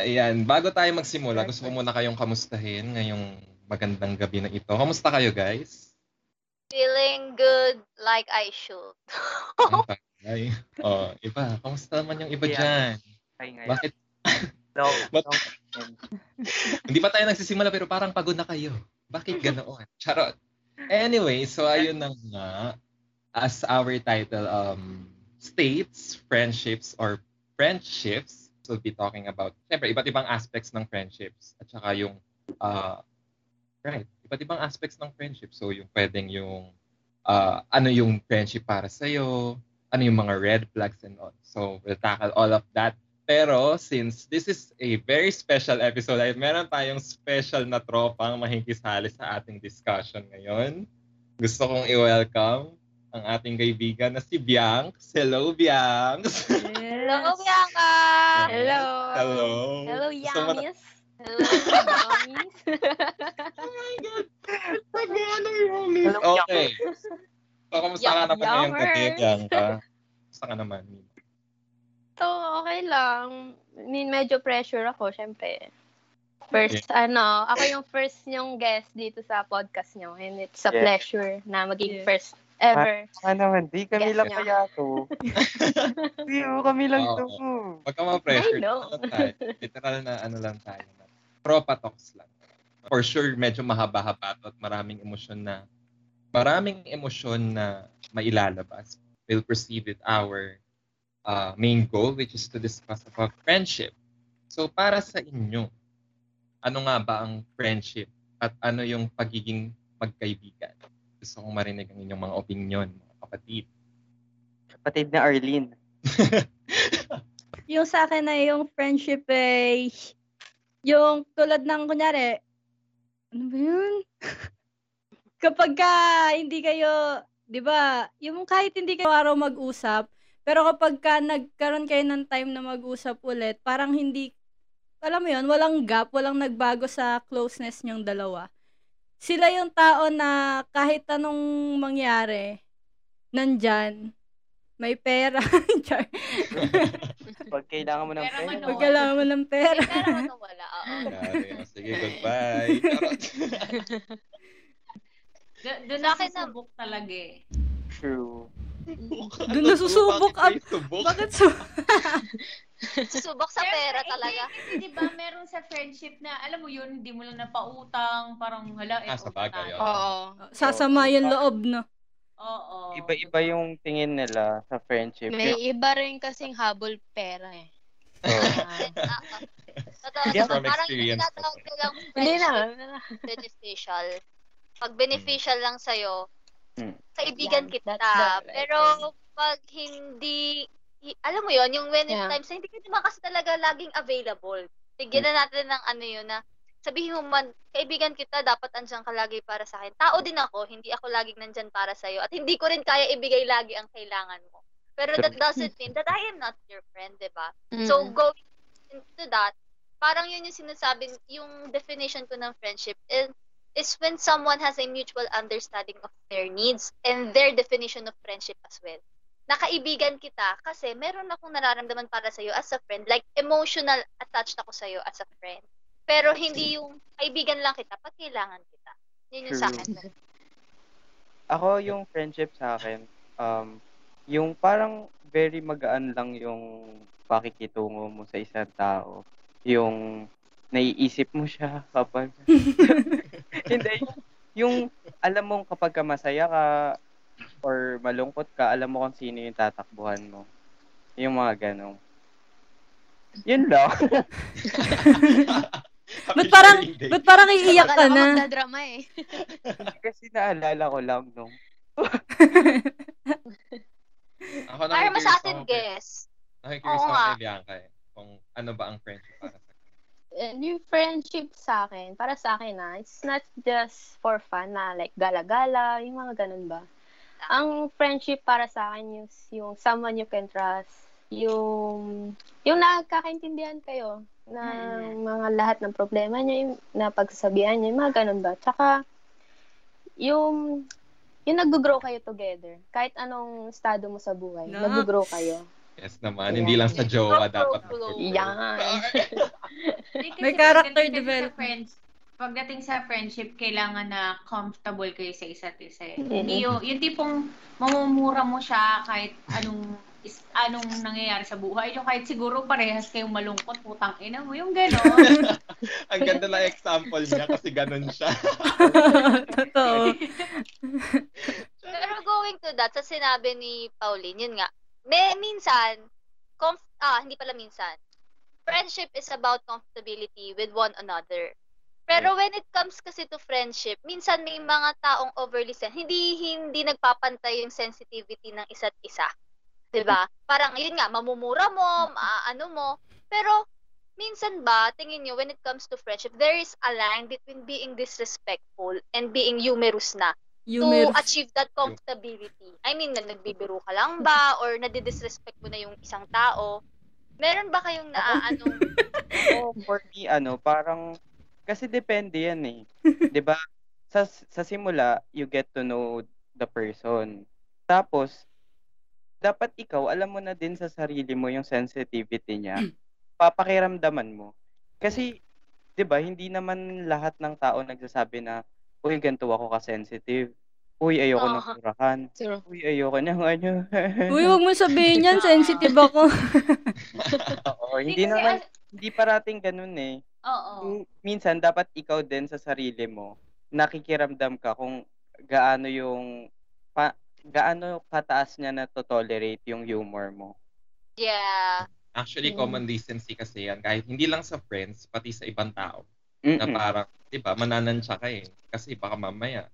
Ayan, bago tayo magsimula, gusto ko muna kayong kamustahin ngayong magandang gabi na ito. Kamusta kayo, guys? Feeling good like I should. Tagay. Oh, iba. Kamusta naman yung iba Yeah. dyan? Ay, ngayon. Bakit? No, But- no. Hindi pa tayo nagsisimula pero parang pagod na kayo. Bakit ganoon? Charot. Anyway, so ayun na nga. As our title um states, friendships or friendships, we'll be talking about, syempre, iba't ibang aspects ng friendships. At saka yung, uh, right, iba't ibang aspects ng friendship. So yung pwedeng yung, uh, ano yung friendship para sa'yo, ano yung mga red flags and all. So we'll tackle all of that pero since this is a very special episode, ay meron tayong special na tropang mahikisali sa ating discussion ngayon. Gusto kong i-welcome ang ating kaibigan na si Bianx. Hello, Bianx! Hello, Bianca! Hello. Hello! Hello, Yamis. Hello, Yamis. Oh my God! Miss? Hello, Okay. So, kamusta ka naman ngayong gabi. Bianca? Kamusta ka naman? So, okay lang. Medyo pressure ako, syempre. First, ano, ako yung first yung guest dito sa podcast nyo. And it's a Yeah. pleasure na maging Yeah. first ever. Ah, naman, di kami lang kaya to. Di, oh, kami lang Oo. to. Huwag ka ma-pressure. Tayo? Literal na ano lang tayo. Tropa talks lang. For sure, medyo mahaba-haba to at maraming emosyon na maraming emosyon na mailalabas. We'll proceed with our uh, main goal which is to discuss about friendship. So para sa inyo, ano nga ba ang friendship at ano yung pagiging magkaibigan? Gusto kong marinig ang inyong mga opinion, mga kapatid. Kapatid na Arlene. yung sa akin na yung friendship eh, yung tulad ng kunyari, ano ba yun? Kapag ka hindi kayo, di ba, yung kahit hindi kayo araw mag-usap, pero kapag ka nagkaroon kayo ng time na mag-usap ulit, parang hindi, alam mo yun, walang gap, walang nagbago sa closeness nyong dalawa. Sila yung tao na kahit anong mangyari, nandyan, may pera. Pag kailangan mo ng Pera pera. man, Pag kailangan mo ng pera. Pero ano wala, oo. Sige, goodbye. Doon Sa na akin na- susubok talaga eh. True. Doon nasusubok subok? Bakit so? Susubok sa pera talaga. Kasi di ba meron sa friendship na, alam mo yun, hindi mo lang napautang, parang hala, Ah, eh, sa bagay. Oo. Sasama yung loob, no? Oo. Iba-iba yung tingin nila sa friendship. May Yung- iba rin kasing habol pera eh. Oh. Ah. Totoo Yeah, from parang yung experience. na. friendship beneficial. Pag beneficial lang sa'yo, Hmm. kaibigan Yan, kita. right Pero pag hindi, alam mo yon yung when in Yeah. times, na hindi ka naman kasi talaga laging available. Bigyan na natin ng ano yun na, sabihin mo man, kaibigan kita, dapat andyan ka lagi para sa akin. Tao din ako, hindi ako laging nandyan para sa'yo. At hindi ko rin kaya ibigay lagi ang kailangan mo. Pero that doesn't mean that I am not your friend, di ba? So, Mm. going into that, parang yun yung sinasabi, yung definition ko ng friendship is, is when someone has a mutual understanding of their needs and their definition of friendship as well. Nakaibigan kita kasi meron akong nararamdaman para sa'yo as a friend, like emotional attached ako sa'yo as a friend. Pero hindi yung kaibigan lang kita pag kailangan kita. Yun yung sa True. akin. Ako yung friendship sa akin, um, yung parang very magaan lang yung pakikitungo mo sa isang tao. Yung naiisip mo siya kapag... Hindi. Yung alam mo kapag ka masaya ka or malungkot ka, alam mo kung sino yung tatakbuhan mo. Yung mga ganong. Yun lang. Ba't parang, ba't parang iiyak ka na? magdadrama eh. Kasi naalala ko lang nung Ako Para kay- guess. Nakikurious Oo ako nga. kay Bianca eh. Kung ano ba ang friendship para sa yung friendship sa akin, para sa akin na, it's not just for fun na like gala-gala, yung mga ganun ba. Ang friendship para sa akin yung, yung someone you can trust, yung yung nagkakaintindihan kayo ng mga lahat ng problema niyo, yung napagsasabihan niyo, yung mga ganun ba. Tsaka yung yung nag-grow kayo together. Kahit anong estado mo sa buhay, Na. nag-grow kayo. Yes naman, hindi lang sa jowa dapat. Yan. May character development. Friends, pagdating sa friendship, kailangan na comfortable kayo sa isa't isa. eh. Hindi yung, yung tipong mamumura mo siya kahit anong is, anong nangyayari sa buhay. Yung kahit siguro parehas kayong malungkot, putang ina mo, yung gano'n. Ang ganda lang example niya kasi ganun siya. Totoo. Pero going to that, sa sinabi ni Pauline, yun nga, may minsan, comf- ah, hindi pala minsan, friendship is about comfortability with one another. Pero when it comes kasi to friendship, minsan may mga taong overly sen hindi hindi nagpapantay yung sensitivity ng isa't isa. 'Di ba? Parang yun nga, mamumura mo, ano mo, pero minsan ba, tingin nyo, when it comes to friendship, there is a line between being disrespectful and being humorous na to Humor. achieve that comfortability. I mean, na nagbibiro ka lang ba or nadidisrespect mo na yung isang tao? Meron ba kayong naaano? Oh, for me, ano, parang, kasi depende yan eh. 'Di ba Sa, sa simula, you get to know the person. Tapos, dapat ikaw, alam mo na din sa sarili mo yung sensitivity niya. Papakiramdaman mo. Kasi, 'di ba hindi naman lahat ng tao nagsasabi na, uy, ganito ako ka-sensitive. Uy, ayoko ng surakan. True. Uy, ayoko ng ano. Uy, wag mo sabihin yan. Sensitive ako. Oo, hindi kasi naman, as- hindi parating ganun eh. Oo. Minsan dapat ikaw din sa sarili mo nakikiramdam ka kung gaano yung pa, gaano kataas niya na to tolerate yung humor mo. yeah. Actually, Mm. common decency kasi yan. Kahit hindi lang sa friends, pati sa ibang tao. Na Mm-mm. parang, di ba, mananansya ka eh. Kasi baka mamaya,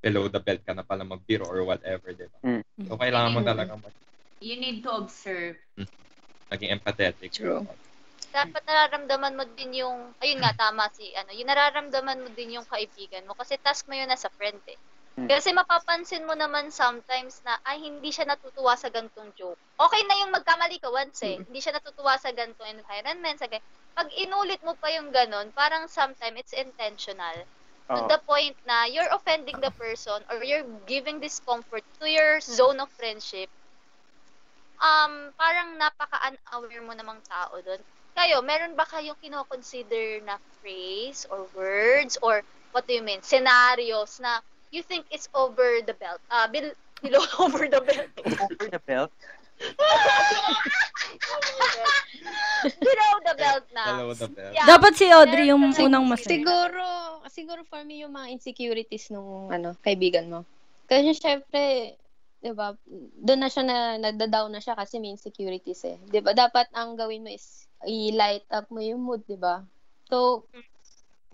below the belt ka na pala magbiro or whatever, di ba? Mm. So, kailangan mo Mm. talaga mag- You need to observe. maging empathetic. True. Dapat nararamdaman mo din yung, ayun nga, tama si, ano, yung nararamdaman mo din yung kaibigan mo. Kasi task mo yun na sa friend eh. Hmm. Kasi mapapansin mo naman sometimes na, ay, hindi siya natutuwa sa gantong joke. Okay na yung magkamali ka once eh. Hindi siya natutuwa sa gantong environment. Sa gan- Pag inulit mo pa yung ganon, parang sometimes it's intentional. To the point na you're offending the person or you're giving discomfort to your zone of friendship. Um, parang napaka-unaware mo namang tao doon. Kayo, meron ba kayong kino-consider na phrase or words or what do you mean, scenarios na you think it's over the belt? Ah, bil- below over the belt. Over the belt. below the belt na. Below the belt. Yeah. Dapat si Audrey yung unang na- mas... Siguro, siguro for me yung mga insecurities nung ano, kaibigan mo. Kasi syempre, 'di ba? Doon na siya na nagda-down na siya kasi may insecurities eh. 'Di ba? Dapat ang gawin mo is i-light up mo yung mood, 'di ba? So,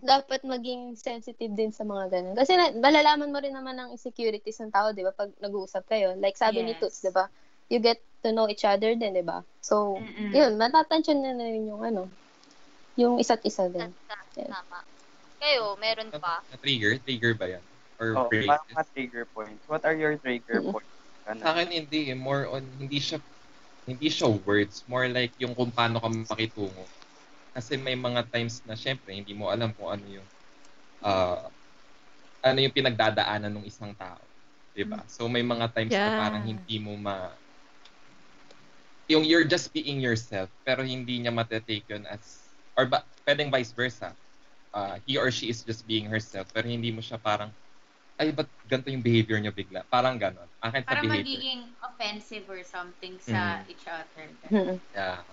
dapat maging sensitive din sa mga ganun. Kasi na, malalaman mo rin naman ang insecurities ng tao, 'di ba? Pag nag-uusap kayo. Like sabi ni Yes. Toots, 'di ba? You get to know each other din, 'di ba? So, Mm-mm. yun, matatansyon na na rin yung ano, yung isa't isa din. Tama. Kayo, meron pa. Na trigger? Trigger ba yan? Or Oh, parang mga trigger points. What are your trigger points? Ano? Sa akin hindi, eh. more on hindi siya hindi siya words, more like yung kung paano ka makitungo. Kasi may mga times na syempre hindi mo alam kung ano yung ah, ano yung pinagdadaanan ng isang tao, 'di ba? So may mga times na Yeah. parang hindi mo ma yung you're just being yourself pero hindi niya matetake yun as or ba, pwedeng vice versa. Ah, he or she is just being herself pero hindi mo siya parang ay, ba't ganito yung behavior niya bigla? Parang ganon. Akin sa Parang behavior. magiging offensive or something sa Mm. each other. Mm-mm. Yeah.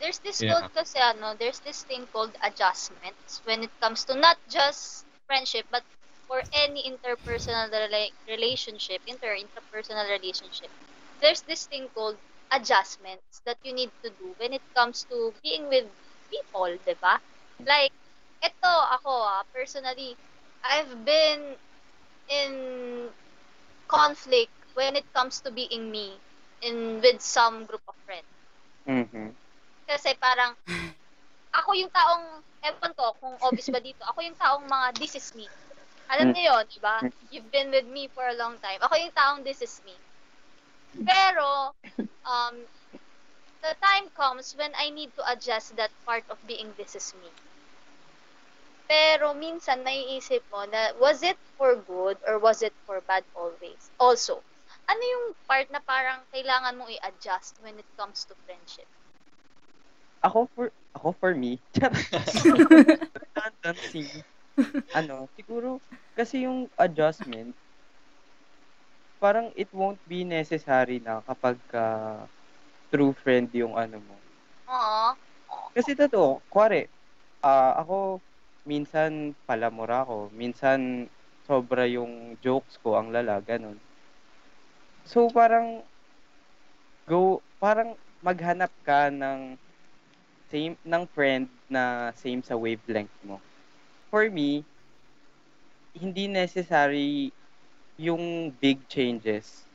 There's this Yeah. code kasi ano, there's this thing called adjustments when it comes to not just friendship but for any interpersonal rela- relationship, inter interpersonal relationship. There's this thing called adjustments that you need to do when it comes to being with people, 'di ba? Like ito ako ah, personally I've been in conflict when it comes to being me in with some group of friends. Mhm. Kasi parang, ako yung taong, ewan ko kung obvious ba dito, ako yung taong mga this is me. Alam niyo yun, di ba? You've been with me for a long time. Ako yung taong this is me. Pero, um, the time comes when I need to adjust that part of being this is me. Pero minsan naiisip mo na was it for good or was it for bad always? Also, ano yung part na parang kailangan mong i-adjust when it comes to friendship? Ako for ako for me. Redundancy. ano, siguro kasi yung adjustment parang it won't be necessary na kapag ka true friend yung ano mo. Oo. Kasi totoo, kuwari, ah, ako minsan palamura ako, minsan sobra yung jokes ko, ang lala, ganun. So parang go, parang maghanap ka ng same ng friend na same sa wavelength mo. For me, hindi necessary yung big changes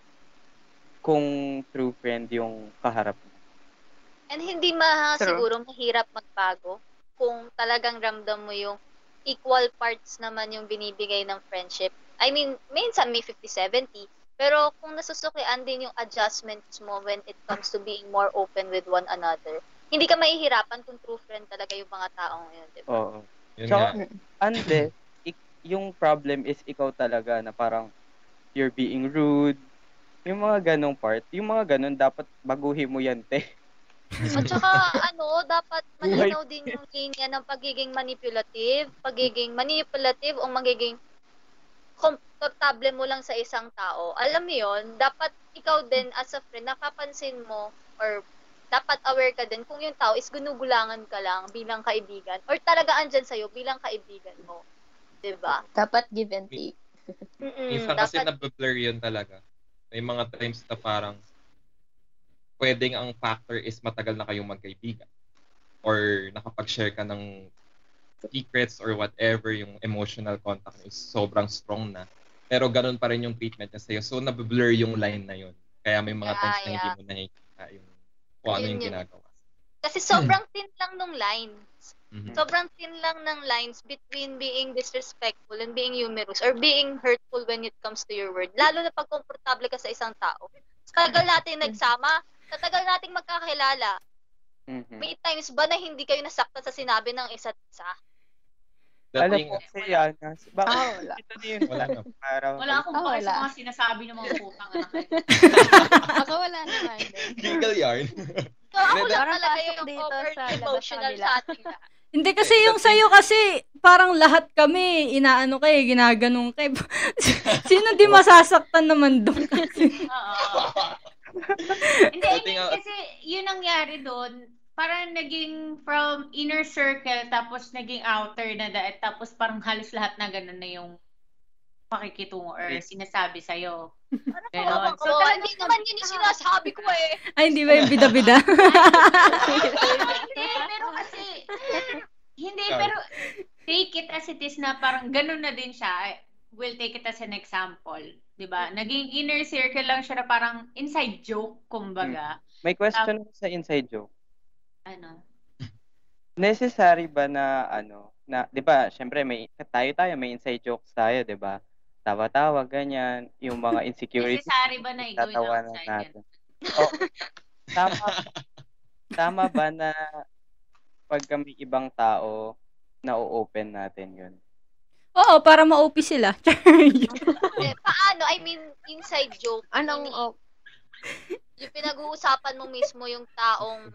kung true friend yung kaharap mo. And hindi ma True. siguro mahirap magbago kung talagang ramdam mo yung equal parts naman yung binibigay ng friendship. I mean, minsan may 50-70, pero kung nasusukian din yung adjustments mo when it comes to being more open with one another, hindi ka mahihirapan kung true friend talaga yung mga taong yun, di ba? Oo. Yun Tsaka- nga. Unless, yung problem is ikaw talaga na parang you're being rude. Yung mga ganong part, yung mga ganon, dapat baguhin mo yan, te. At saka, ano, dapat malinaw din yung linya ng pagiging manipulative, pagiging manipulative o magiging komportable mo lang sa isang tao. Alam mo yon dapat ikaw din as a friend, nakapansin mo or dapat aware ka din kung yung tao is gunugulangan ka lang bilang kaibigan or talaga andyan sa'yo bilang kaibigan mo. 'Di ba? Dapat give and take. Minsan kasi dapat nabe-blur yun talaga. May mga times na parang pwedeng ang factor is matagal na kayong magkaibigan or nakapag-share ka ng secrets or whatever yung emotional contact is sobrang strong na. Pero ganun pa rin yung treatment niya sa'yo. So, nabe-blur yung line na yun. Kaya may mga Yeah, times na hindi yeah. mo nakikita yung kung ano Yun yung yun. ginagawa. kasi sobrang thin lang nung lines. Mhm. sobrang thin lang ng lines between being disrespectful and being humorous or being hurtful when it comes to your word. Lalo na pag komportable ka sa isang tao. Tagal natin nagsama, sa tagal nating magkakilala, Mhm. may times ba na hindi kayo nasaktan sa sinabi ng isa't isa? Alam Dating, mo, si Yana, baka Ah, wala. ito na yun. wala na. Para, Wala akong Ah, pake sa wala. mga sinasabi ng mga putang anak. Ako wala naman. Legal yarn. So ako lang parang talaga yung dito overly sa labas emotional sa sa ating lahat. Hindi kasi yung sa'yo kasi parang lahat kami inaano kay ginaganong kay. Sino di masasaktan naman doon kasi? Hindi, I mean, ang- kasi yun nangyari doon, parang naging from inner circle, tapos naging outer na da, tapos parang halos lahat na ganun na yung pakikitungo or sinasabi sa'yo. Ganon. So, hindi naman yun yung sinasabi ko eh. Ay, hindi ba yung bida-bida? hindi, pero kasi, hindi, pero take it as it is na parang ganun na din siya. We'll take it as an example. 'di ba? Naging inner circle lang siya na parang inside joke, kumbaga. may question ako sa inside joke. Ano? Necessary ba na ano, na 'di ba, syempre may tayo tayo may inside jokes tayo, 'di ba? Tawa-tawa ganyan, yung mga insecurities. Necessary ba na outside natin. O, tama tama ba na pag may ibang tao na open natin 'yun? Oo, para ma-OP sila. Eh, paano? I mean, inside joke. Anong, Meaning, oh, Yung pinag-uusapan mo mismo yung taong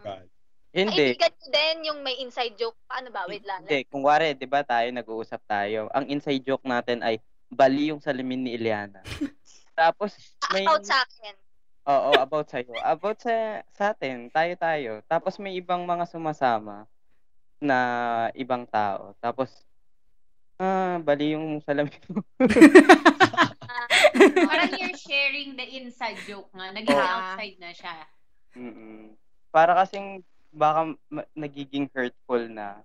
Hindi. kaibigan mo din yung may inside joke. Paano ba? Wait lang. Hindi, kung wari, 'di ba tayo nag-uusap tayo. Ang inside joke natin ay bali yung salamin ni Eliana. Tapos may About sa akin. Oo, about sa About sa sa atin, tayo-tayo. Tapos may ibang mga sumasama na ibang tao. Tapos ah, bali yung salamin mo. Ah, Parang you're sharing the inside joke nga. Naging Ah. outside na siya. Mm-mm. Para kasing baka ma- nagiging hurtful na.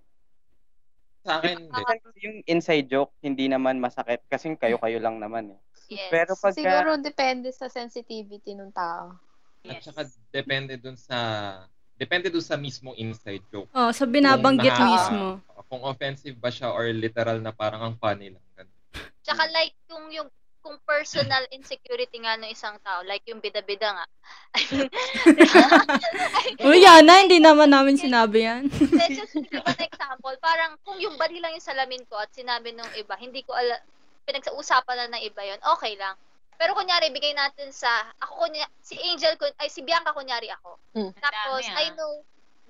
Sa akin. Kasi yung inside joke, hindi naman masakit kasi kayo-kayo lang naman eh. yes. Pero pagka, siguro depende sa sensitivity ng tao. At Yes. saka depende dun sa depende dun sa mismo inside joke. oh, sa binabanggit Kung nakaka- mismo. Kung offensive ba siya or literal na parang ang funny lang. Tsaka like yung, yung kung personal insecurity nga ng isang tao, like yung bida-bida nga. Uy, Yana, hindi naman namin sinabi yan. Hindi, just give an example, parang kung yung bari lang yung salamin ko at sinabi nung iba, hindi ko ala, pinagsa-usapan na ng iba yon okay lang. Pero kunyari, bigay natin sa, ako kunya, si Angel, kun- ay si Bianca kunyari ako. Mm. Tapos, Dami, ah. I know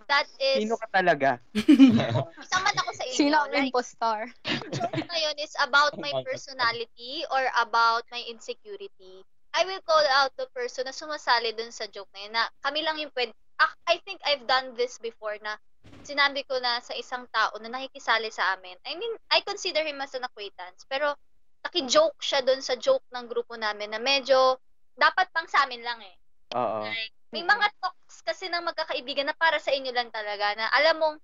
that is, Sino ka talaga? isa man ako sa inyo. Sino ang like, impostor? joke na yun is about my personality or about my insecurity. I will call out the person na sumasali dun sa joke na yun na kami lang yung pwede. Ah, I think I've done this before na sinabi ko na sa isang tao na nakikisali sa amin. I mean, I consider him as an acquaintance. Pero naki-joke siya dun sa joke ng grupo namin na medyo dapat pang sa amin lang eh. Oo. Like, may mga talks kasi ng magkakaibigan na para sa inyo lang talaga na alam mong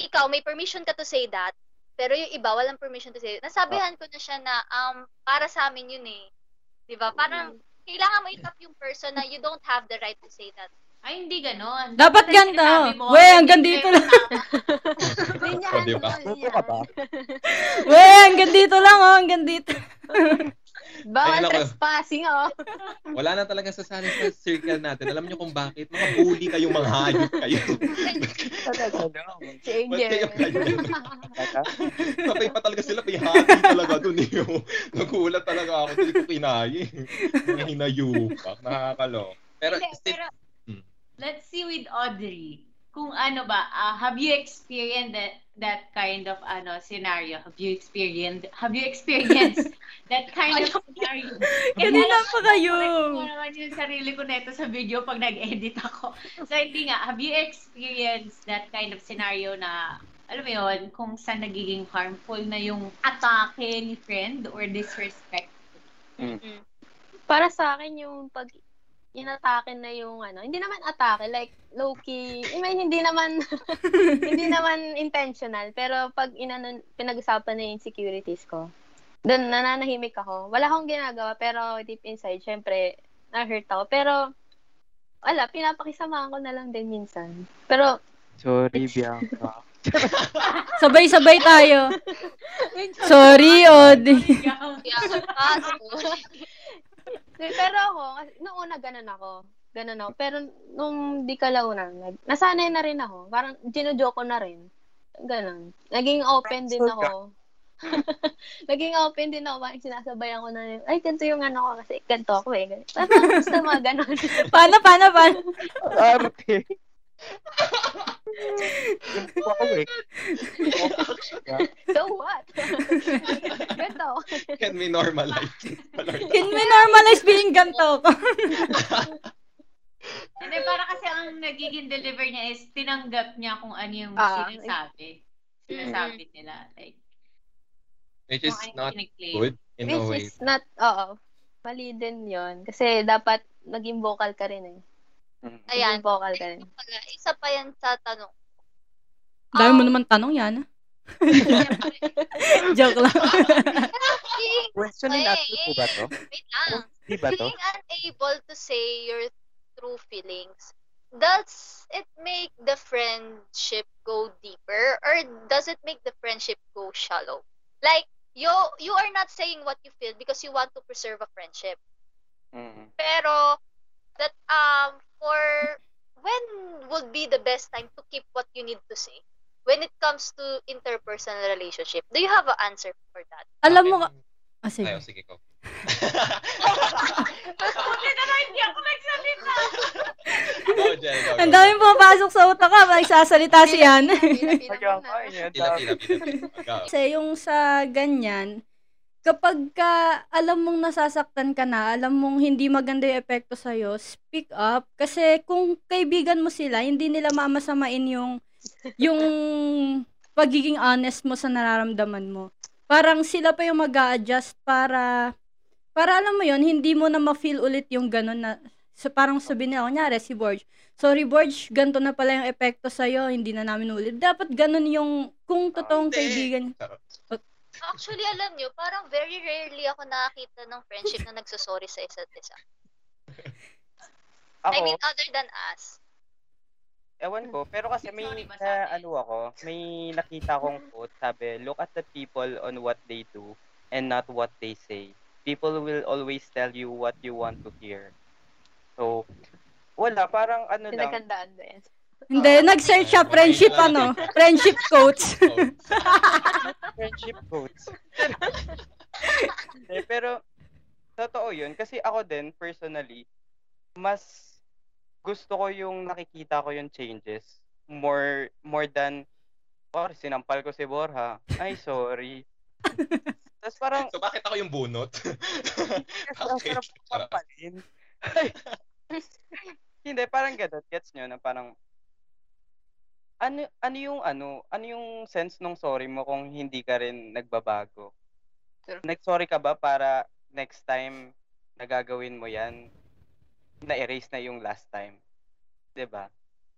ikaw may permission ka to say that pero yung iba walang permission to say that. Nasabihan ko na siya na um para sa amin yun eh. 'Di ba? Parang kailangan mo i-tap yung person na you don't have the right to say that. Ay, hindi ganon. Dapat sinasabi mo, Wey, hanggang hindi dito lang. tama. Linya, O, diba? ka? Wey, hanggang dito lang, oh, hanggang dito. Bawal trespassing, oh. Wala na talaga sasali sa circle natin. Alam niyo kung bakit? Mga bully kayo, mga hayop kayo. Si Angel. Patay pa talaga sila. Pihati talaga dun eh. Nagulat talaga ako. Hindi ko kinaya. eh. Mga hinayupak. Nakakalo. Pero, Hindi, pero. Let's see with Audrey. Kung ano ba, ah, have you experienced that that kind of ano scenario? Have you experienced have you experienced that kind of scenario? Kanina pa kayo. Naman yung sarili ko neto sa video pag nag-edit ako. So, hindi nga, have you experienced that kind of scenario na, alam mo yun, kung saan nagiging harmful na yung atake ni friend or disrespect? Para sa akin, yung pag inatake na yung ano, hindi naman atake, like low-key, I mean, hindi naman, hindi naman intentional, pero pag inano, pinag-usapan na yung insecurities ko, doon nananahimik ako. Wala akong ginagawa, pero deep inside, syempre, na-hurt ako. Pero, wala, pinapakisamahan ko na lang din minsan. Pero, Sorry, Bianca. Sabay-sabay tayo. Sorry, Odi. Pero ako, kasi noong una ganun ako. Ganun ako. Pero nung di kalaunan, nasanay na rin ako. Parang ginujoke ko na rin. Ganun. Naging open din ako. Naging open din ako. Parang sinasabayan ko na yun. Ay, ganito yung ano ko kasi ganito ako eh. Parang basta mga ganun. Paano, paano, paano? Arte. So what? ganito. can we normalize? Can we normalize being ganito ko? Hindi, para kasi ang nagiging deliver niya is tinanggap niya kung ano yung Ah. sinasabi. Sinasabi nila. Like, Which is ano not good in a Which way. is not, oo. Mali din yon Kasi dapat maging vocal ka rin eh. Mm. ayan. Maging vocal ka rin. Pala, isa pa yan sa tanong. Dami mo Um, naman tanong yan. Joke lang. being, Question and answer po ba to? wait lang. Di ba to? being unable to say your true feelings, does it make the friendship go deeper or does it make the friendship go shallow? Like, you you are not saying what you feel because you want to preserve a friendship. Mm. Pero, that, um, for, when would be the best time to keep what you need to say? When it comes to interpersonal relationship, do you have an answer for that? Alam mo, ka- ah, Ay, sige. oh, sige ko. Buti na lang hindi ako nagsalita. Go, Jen. Ang daming pumapasok sa utak ka, nagsasalita si Yan. Pila, yung sa ganyan, kapag ka alam mong nasasaktan ka na, alam mong hindi maganda yung epekto sa'yo, speak up. Kasi kung kaibigan mo sila, hindi nila mamasamain yung, yung pagiging honest mo sa nararamdaman mo. Parang sila pa yung mag adjust para, para alam mo yon hindi mo na ma-feel ulit yung ganun na, so parang sabihin nila, kunyari si Borge, sorry Borge, ganito na pala yung epekto sa'yo, hindi na namin ulit. Dapat ganun yung, kung totoong Hindi. kaibigan. Actually, alam nyo, parang very rarely ako nakakita ng friendship na nagsasorry sa isa't isa. Ako, I mean, other than us. ewan ko. Pero kasi may, Sorry na, ano ako, may nakita kong quote, sabi, look at the people on what they do and not what they say. People will always tell you what you want to hear. So, wala, parang ano lang. Pinagandaan ba yan? Hindi, nag-search siya friendship ano, friendship quotes. friendship quotes. Eh, pero, totoo yun. Kasi ako din, personally, mas gusto ko yung nakikita ko yung changes more more than or sinampal ko si Borja. Ay, sorry. Tapos parang, So, bakit ako yung bunot? pampalin. Ay. Hindi, parang ganun. Gets nyo na parang, ano, ano yung ano, ano yung sense nung sorry mo kung hindi ka rin nagbabago? Sure. Nag-sorry ka ba para next time nagagawin mo yan, na-erase na yung last time? 'Di ba?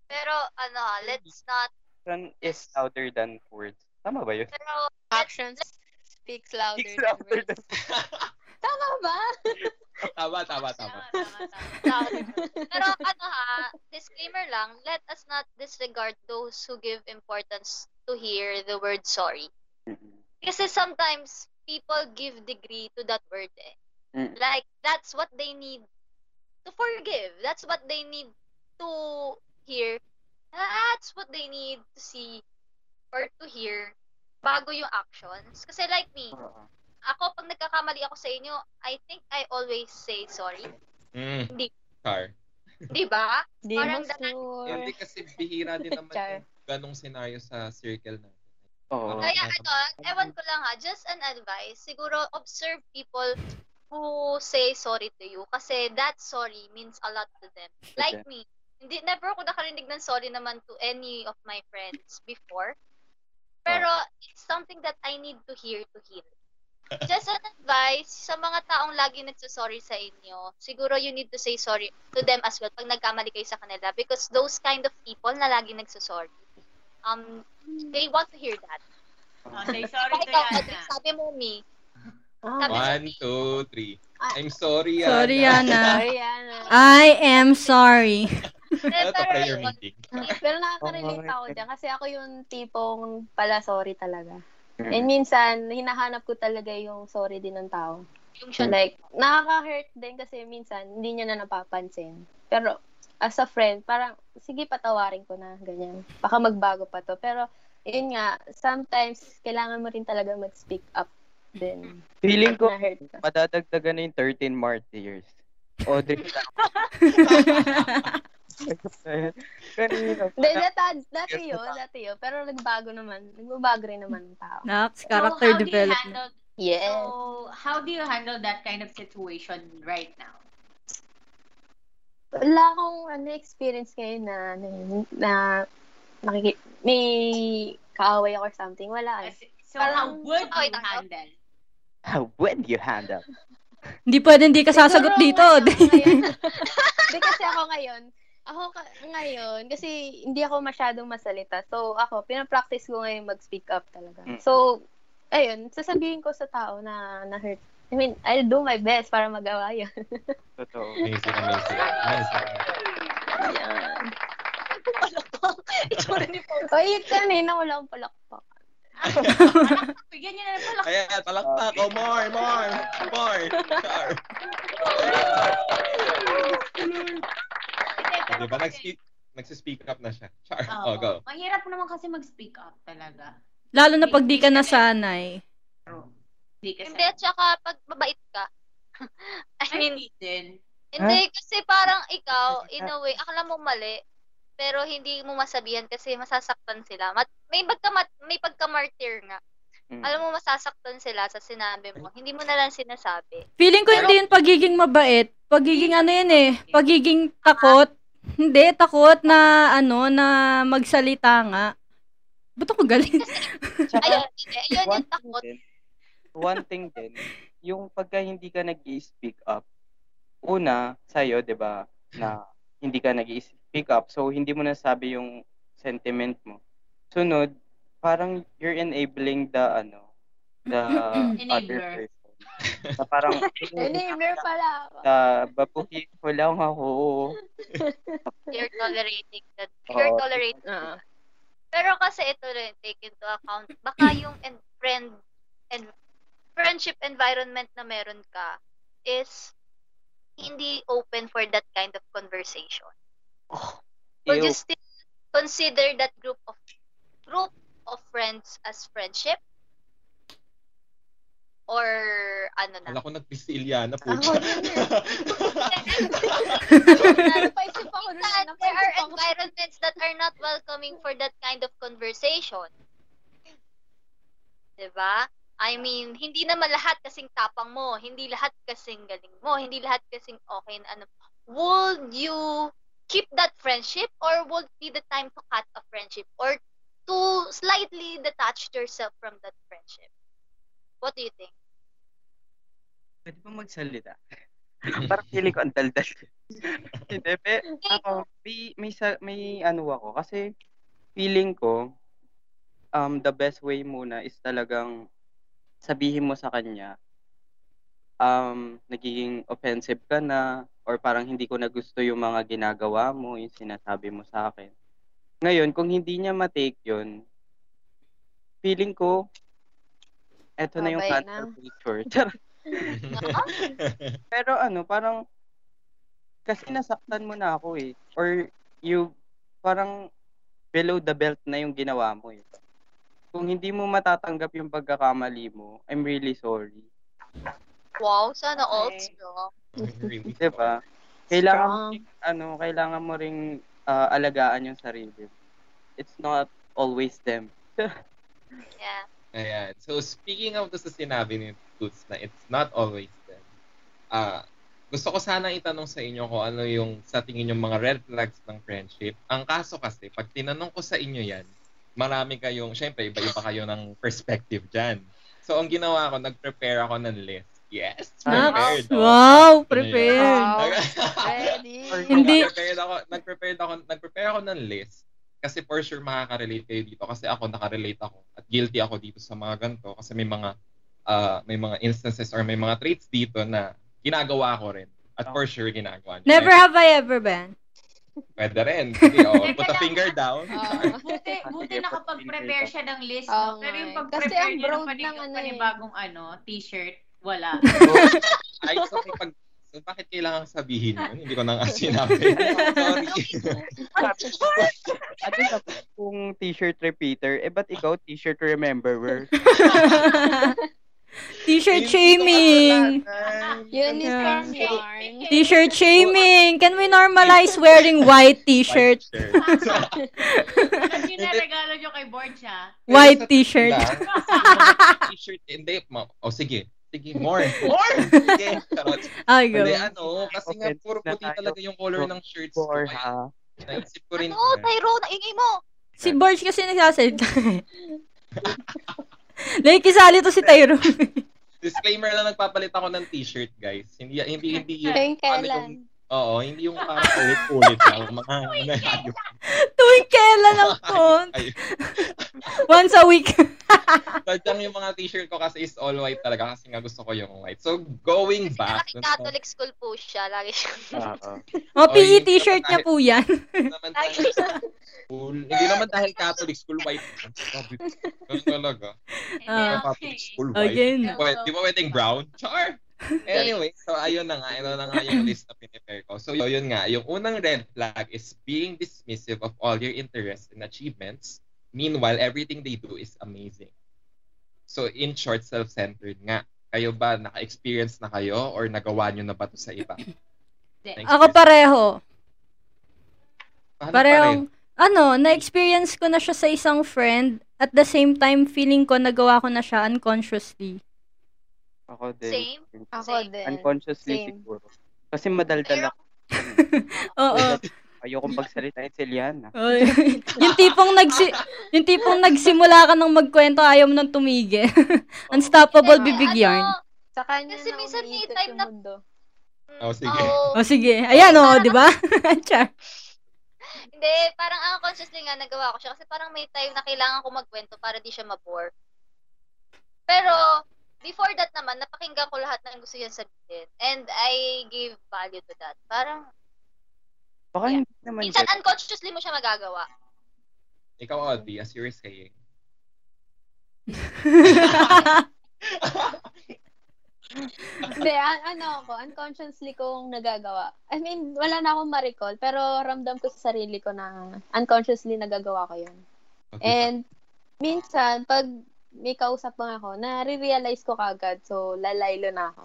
Pero ano let's not Action is louder than words. Tama ba yun? pero Actions speaks louder Speaks than louder words. than Tama ba? tama, tama, tama. Tama, tama, tama. louder. pero ano ha, disclaimer lang, let us not disregard those who give importance to hear the word sorry. Kasi sometimes people give degree to that word eh. Mm. Like that's what they need to forgive. That's what they need to hear. That's what they need to see or to hear bago yung actions. Kasi like me. Ako pag nagkakamali ako sa inyo, I think I always say sorry. Mm, Hindi. Char. Di ba? Di Parang mo. Hindi kasi bihira din naman Char. yung ganong senaryo sa circle natin. Oo. Kaya ano, ewan ko lang ha, just an advice, siguro observe people who say sorry to you kasi that sorry means a lot to them. Like me, hindi never ako nakarinig ng sorry naman to any of my friends before. Pero it's something that I need to hear to heal. Just an advice sa mga taong lagi nagsasorry sa inyo, siguro you need to say sorry to them as well pag nagkamali kayo sa kanila because those kind of people na lagi nagsasorry, um, they want to hear that. Oh, say sorry to Yana. sabi mo, me, Ah, Sabi- One, two, three. I'm sorry, Sorry, Yana. Sorry, Yana. I am sorry. Ano to, pero prayer meeting? Pero nakaka-relate Oh, ako dyan kasi ako yung tipong pala sorry talaga. Mm. And minsan, hinahanap ko talaga yung sorry din ng tao. yung siya, like, nakaka-hurt din kasi minsan, hindi niya na napapansin. Pero, as a friend, parang, sige, patawarin ko na, ganyan. Baka magbago pa to. Pero, yun nga, sometimes, kailangan mo rin talaga mag-speak up din. Feeling ko, madadagdagan na yung 13 martyrs. Audrey Kanina. Hindi, dati, dati yun, dati yun. Pero nagbago naman. Nagbabago rin naman ng tao. Next, So, character how do you development. handle Yes. So, how do you handle that kind of situation right now? Wala akong ano, experience ngayon na, ano, na, nakiki- may kaaway ako or something. Wala eh. So, how Parang- would Okay, you handle? How would you handle? Hindi pwede hindi ka sasagot dito. Hindi kasi ako ngayon, ako ka- ngayon, kasi hindi ako masyadong masalita. So, ako, pinapractice ko ngayon mag-speak up talaga. Mm. So, ayun, sasabihin ko sa tao na na-hurt. I mean, I'll do my best para magawa yun. Totoo. Amazing, amazing. Amazing. Yan. palakpak. Itsura ni Paul. O, yun kanina, wala akong palakpak. Bigyan niyo na ng palak. Ayan, palakpak. Oh, more, more, more. Char. Hindi, pero Di ba? kasi- Nag-speak, nagsi-speak up na siya. Char. Oo. Oh, go. Mahirap naman kasi mag-speak up talaga. Lalo na pag di ka nasanay. Pero, hindi kasi. Hindi, at saka pag mabait ka. I mean, hindi din. hindi kasi parang ikaw, in a way, akala mo mali, pero hindi mo masabihan kasi masasaktan sila. Mat may pagka may pagka-martyr nga. Mm. Alam mo masasaktan sila sa sinabi mo. Hindi mo na lang sinasabi. Feeling ko hindi yun pagiging mabait. Pagiging ano yun eh. Pagiging takot. Hindi, takot na ano, na magsalita nga. Ba't ako galing? Tsaka, Ayun. Ayun one yung thing takot. din, one thing din, yung pagka hindi ka nag speak up, una, sa'yo, di ba, na hindi ka nag speak up, so hindi mo nasabi yung sentiment mo. Sunod, parang you're enabling the, ano, the other person. Na parang, Enabler pala ako. na babuhin ko lang ako. You're tolerating that. You're Oo. tolerating. Ah. Pero kasi ito rin, take into account, baka yung en- friend and friendship environment na meron ka is hindi open for that kind of conversation. Would you Ew. still consider that group of group of friends as friendship? Or ano na? Wala ko nag-miss si Iliana po. Ako din Napaisip ako nun. Minsan, there are environments that are not welcoming for that kind of conversation. Diba? I mean, hindi naman lahat kasing tapang mo, hindi lahat kasing galing mo, hindi lahat kasing okay na ano. Would you keep that friendship or would be the time to cut a friendship or to slightly detach yourself from that friendship? What do you think? Pwede ba magsalita? Parang feeling ko ang daldal. Hindi, pe, ako, may, may, may ano ako. Kasi feeling ko, um, the best way muna is talagang sabihin mo sa kanya, um, nagiging offensive ka na, or parang hindi ko na gusto yung mga ginagawa mo, yung sinasabi mo sa akin. Ngayon, kung hindi niya matake yun, feeling ko, eto na yung Babay na. Charot. Pero ano, parang kasi nasaktan mo na ako eh. Or you parang below the belt na yung ginawa mo eh. Kung hindi mo matatanggap yung pagkakamali mo, I'm really sorry. Wow, sana all Okay. strong. really Diba? Kailangan mo Strong. ano, kailangan mo ring ah, alagaan yung sarili. It's not always them. Yeah. Ayan. So, speaking of this sa sinabi ni Toots na it's not always them. Ah, gusto ko sana itanong sa inyo kung ano yung sa tingin yung mga red flags ng friendship. Ang kaso kasi, pag tinanong ko sa inyo yan, marami kayong, syempre, iba-iba kayo ng perspective dyan. So, ang ginawa ko, nag-prepare ako ng list. Yes, Ah, prepared. oh. Wow, Ano prepared. Wow. Ready. Hindi. Nag-prepare ako, nag-prepare ako, nag-prepare ako ng list kasi for sure makaka-relate kayo dito kasi ako nakarelate ako at guilty ako dito sa mga ganito kasi may mga ah, may mga instances or may mga traits dito na ginagawa ko rin at for sure ginagawa niyo. Never have I ever been. Pwede rin. Sige, oh, Teka put a finger down. Oo. Buti, buti sige, nakapag-prepare siya ng list. No? Pero yung pag-prepare ang niya ng ano eh. panibagong ano, t-shirt, wala. Ay, so, pag, so bakit kailangan sabihin yun? Hindi ko na nga sinabi. Sorry. Ano na kung t-shirt repeater, eh ba't ikaw t-shirt rememberer? T-shirt shaming. Uniform Yeah. yarn. T-shirt shaming. Can we normalize wearing white t-shirt? Tapos yun na regalo nyo kay Board siya. White t-shirt. T-shirt, hindi. O sige. Sige, more. More! Sige, charot. Ay, go. Hindi, ano, kasi nga puro Na puti talaga yung color ng shirts ko. Kaya ha? naisip ko rin. Ano, Tyrone, ingay mo! Si Borge kasi nagsasalita. like, isali to si Tyrone. Disclaimer lang, nagpapalit ako ng t-shirt, guys. Hindi, hindi, hindi. Tuwing ano yung- kailan? Oo, hindi yung parang ulit-ulit lang. Mga, mga hayop. Tuwing kailan ang. Ay, Once a week. sadyang yung mga t-shirt ko kasi is all white talaga kasi nga gusto ko yung white. So, going Kasi back. naki Catholic school po siya. Lagi siya. Oo. O, Oh, PE t-shirt niya po yan. Hindi naman dahil school. Hindi naman dahil Catholic school white. Ganun talaga. Ah. Catholic school white. Again. Di ba pwedeng brown? Char! Anyway, so ayun na nga. Ayun na nga yung list na pinipare ko. So yun nga, yung unang red flag is being dismissive of all your interests and achievements. Meanwhile, everything they do is amazing. So in short, self-centered nga. Kayo ba, naka-experience na kayo or nagawa nyo na ba to sa iba? Thanks, Ako pareho. Paano Parehong, ano, na-experience ko na siya sa isang friend. At the same time, feeling ko nagawa ko na siya unconsciously. Ako din. Same. Ako Same. din. Unconsciously Same. siguro. Kasi madaldal ako. Oo. Ayokong pagsalitain si Liana. Yung tipong nagsi yung tipong nagsimula ka ng magkwento ayaw mo nang tumigil. Unstoppable bibig ano, yarn. Sa kanya Kasi minsan may time na- mundo. Oh, sige. Oo. O sige. Ayan o, di ba? Char. Hindi, parang unconsciously nga nagawa ko siya kasi parang may time na kailangan ko magkwento para di siya mabore. Pero, before that naman, napakinggan ko lahat ng gusto niya sabihin. And I gave value to that. Parang, Baka Yeah. hindi naman minsan ganun. unconsciously mo siya magagawa. Ikaw, Audie, as you were saying. Hindi, an- ano ako, unconsciously kong nagagawa. I mean, wala na akong ma-recall, pero ramdam ko sa sarili ko na unconsciously nagagawa ko yun. And minsan, pag may kausap lang ako, na-realize ko kagad. So, lalaylo na ako.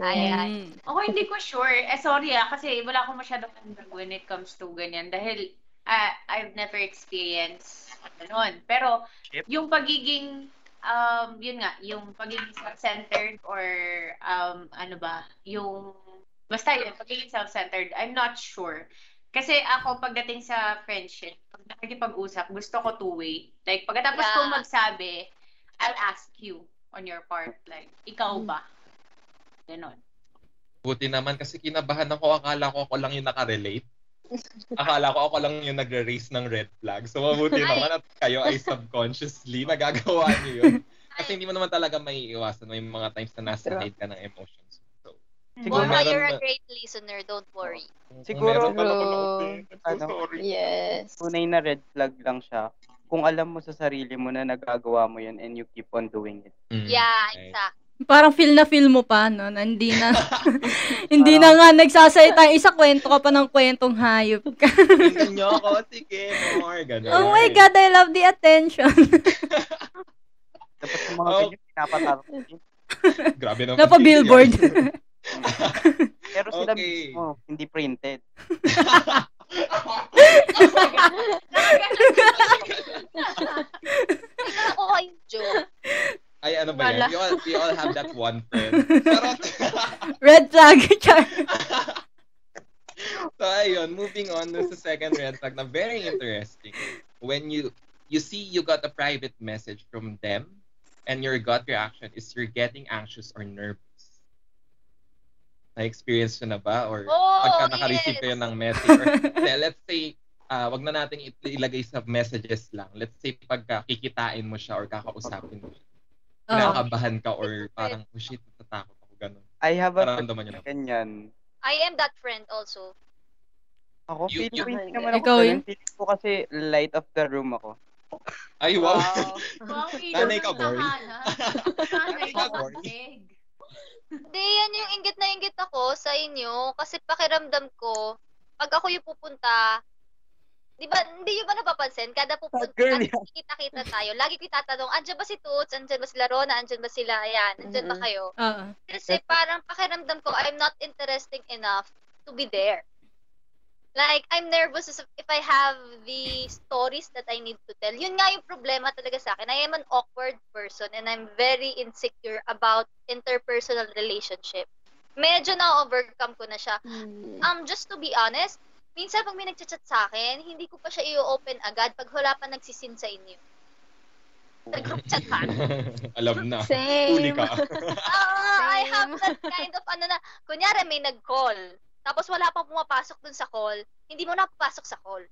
Ay, ay. Mm. Ako hindi ko sure. Eh, sorry ah, kasi wala akong masyadong handog when it comes to ganyan. Dahil ah, I've never experienced ganun. Pero, Yep. yung pagiging, um, yun nga, yung pagiging self-centered or, um, ano ba, yung, basta yun, pagiging self-centered, I'm not sure. Kasi ako, pagdating sa friendship, pag nakikipag-usap, gusto ko two-way. Like, pagkatapos Yeah. kong magsabi, I'll ask you on your part. Like, ikaw ba? Ganon. Buti naman kasi kinabahan ako. Akala ko ako lang yung nakarelate. Akala ko ako lang yung nagre-raise ng red flag. So mabuti Ay. naman at kayo ay subconsciously nagagawa niyo yun. Kasi hindi mo naman talaga may iwasan. May mga times na nasa height ka ng emotions. So, Siguro meron you're a great listener. Don't worry. Siguro- meron pala so Ano? sorry. Yes. Tunay na red flag lang siya. Kung alam mo sa sarili mo na nagagawa mo yun and you keep on doing it. Mm. Yeah, exactly. Parang feel na feel mo pa, no? Na hindi na, hindi na nga nagsasalita. Isa kwento ka pa ng kwentong hayop ka. Niyo ako. Sige, more. Ganun. oh my God, I love the attention. Dapat sa mga Oh. ganyan, yun. Grabe naman. Napa-billboard. Pero sila Okay. mismo, hindi printed. Ako kayong joke. Ay, ano ba yan? We all, we all have that one friend. Charot. Red flag. So, ayun, moving on to the second red flag na very interesting. When you you see you got a private message from them and your gut reaction is you're getting anxious or nervous. Na-experience nyo na ba? Or Oh, pagka naka-receive yes. kayo ng message or let's say ah wag na natin it- ilagay sa messages lang. Let's say pagka kikitain mo siya or kakausapin mo siya. Oh. Kinakabahan ka or parang, oh shit, natatakot ako, ganun. I have a niyo na. ganyan. I am that friend also. Ako, You- feeling ko you- hindi naman ako Ikaw ganun. yun? Feeling ko kasi light of the room ako. Ay, wow. Wow, Nanay ka, boy. Nanay ka, boy. Hindi, yan yung inggit na inggit ako sa inyo. Kasi pakiramdam ko, pag ako yung pupunta, di ba, hindi yung ba napapansin? Kada pupunta, Girl, kada kita-kita tayo, lagi ko itatanong, andyan ba si Toots? Andyan ba sila Rona? Andyan ba sila, ayan, andyan ba Mhm. kayo? Oo. Kasi parang pakiramdam ko, I'm not interesting enough to be there. Like, I'm nervous as if I have the stories that I need to tell. Yun nga yung problema talaga sa akin. I am an awkward person and I'm very insecure about interpersonal relationship. Medyo na-overcome ko na siya. Hmm. Um, just to be honest, minsan pag may nagchat-chat sa akin, hindi ko pa siya i-open agad pag wala pa nagsisin sa inyo. Sa group chat pa. Alam na. Same. Huli ka. Ah, I Same. have that kind of ano na, kunyari may nag-call, tapos wala pang pumapasok dun sa call, hindi mo na papasok sa call.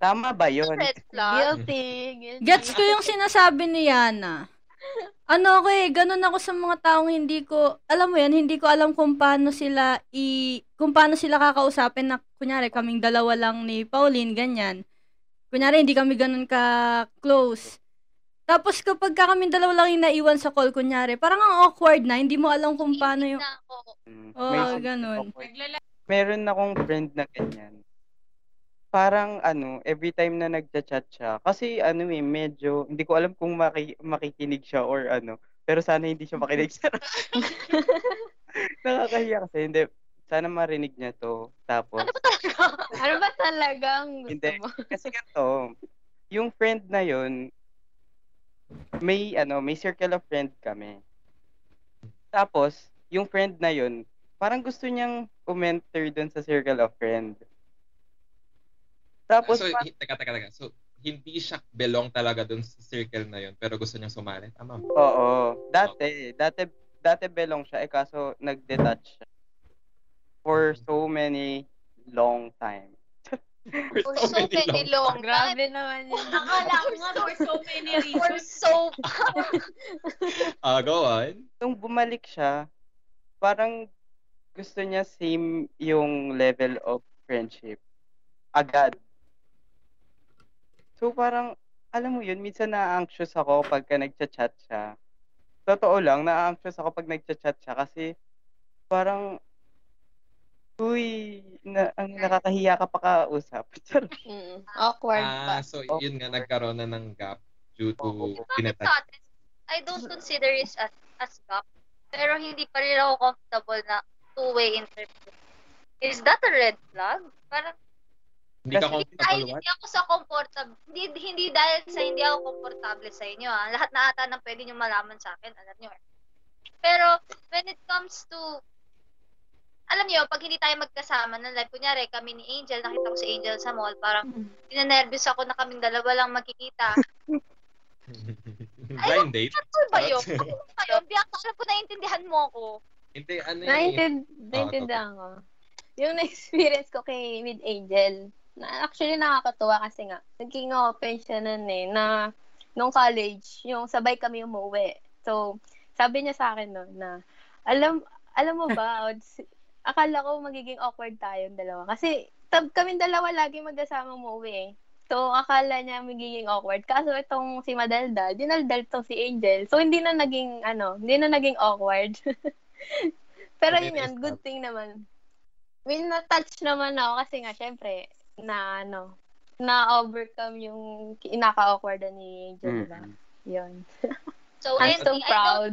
Tama ba yun? Red flag. Guilty. guilty. Gets ko yung sinasabi ni Yana. Ano ako eh, ganun ako sa mga taong hindi ko, alam mo yan, hindi ko alam kung paano sila i, kung paano sila kakausapin na, kunyari, kaming dalawa lang ni Pauline, ganyan. Kunyari, hindi kami ganun ka-close. Tapos kapag ka kaming dalawa lang yung naiwan sa call, kunyari, parang ang awkward na, hindi mo alam kung paano yung, Na ako. Mm. Oo, May- ganun. Meron akong friend na ganyan. Parang ano, every time na nagchat-chat siya, kasi ano eh, medyo, hindi ko alam kung maki, makikinig siya or ano, pero sana hindi siya makinig sa Nakakahiya kasi, hindi, sana marinig niya to. Tapos, Ano ba talaga? Ano ba talagang gusto Hindi. mo? kasi ganito, yung friend na yun, may ano, may circle of friend kami. Tapos, yung friend na yun, parang gusto niyang umenter dun sa circle of friend. Tapos, so, pa- teka, teka, teka. So, hindi siya belong talaga dun sa circle na yun, pero gusto niyang sumali. Tama ba? oo, dati, dati, dati belong siya, eh kaso nag-detach siya. For so many long time. For so many long time. Grabe naman yun. Akala ko nga for so many For reasons. so Ah, go on. Nung bumalik siya, parang gusto niya same yung level of friendship. Agad. So parang, alam mo yun, minsan na-anxious ako pagka nagchat-chat siya. totoo lang, na-anxious ako pag nagchat-chat siya kasi parang, uy, na, ang nakakahiya ka pa kausap. Mm, awkward Ah, pa. so yun nga, nagkaroon na ng gap due to pinatay. atin, I don't consider it as, as gap. Pero hindi pa rin ako comfortable na two-way interview. Is that a red flag? Parang, Hindi ka comfortable, what? hindi ako sa comfortable. Hindi, hindi dahil sa hindi ako comfortable sa inyo. Ah. Lahat na ata ng pwede nyo malaman sa akin, alam nyo. eh. Pero, when it comes to, alam nyo, pag hindi tayo magkasama ng live, kunyari kami ni Angel, nakita ko si Angel sa mall, parang, pinanervous ako na kaming dalawa lang magkikita. Blind date? Ano ba yun? Ano ba yun? Bianca, alam ko naiintindihan mo ako. Hindi, ano yun? eh. Naintind, naintindihan ko. Yung na-experience ko kay Mid Angel, na actually nakakatuwa kasi nga, naging open siya nun eh, na nung college, yung sabay kami umuwi. So, sabi niya sa akin nun na, alam, alam mo ba, Odds, akala ko magiging awkward tayong dalawa. Kasi, tab, kami dalawa lagi magkasama umuwi eh. So, akala niya magiging awkward. Kaso itong si Madalda, dinaldal tong si Angel. So, hindi na naging, ano, hindi na naging awkward. Pero yun yan, good thing naman. May na-touch naman ako kasi nga, syempre, na ano, na-overcome yung inaka-awkward ni Angel, diba? Mm. Yun. So, I'm and so I don't, proud.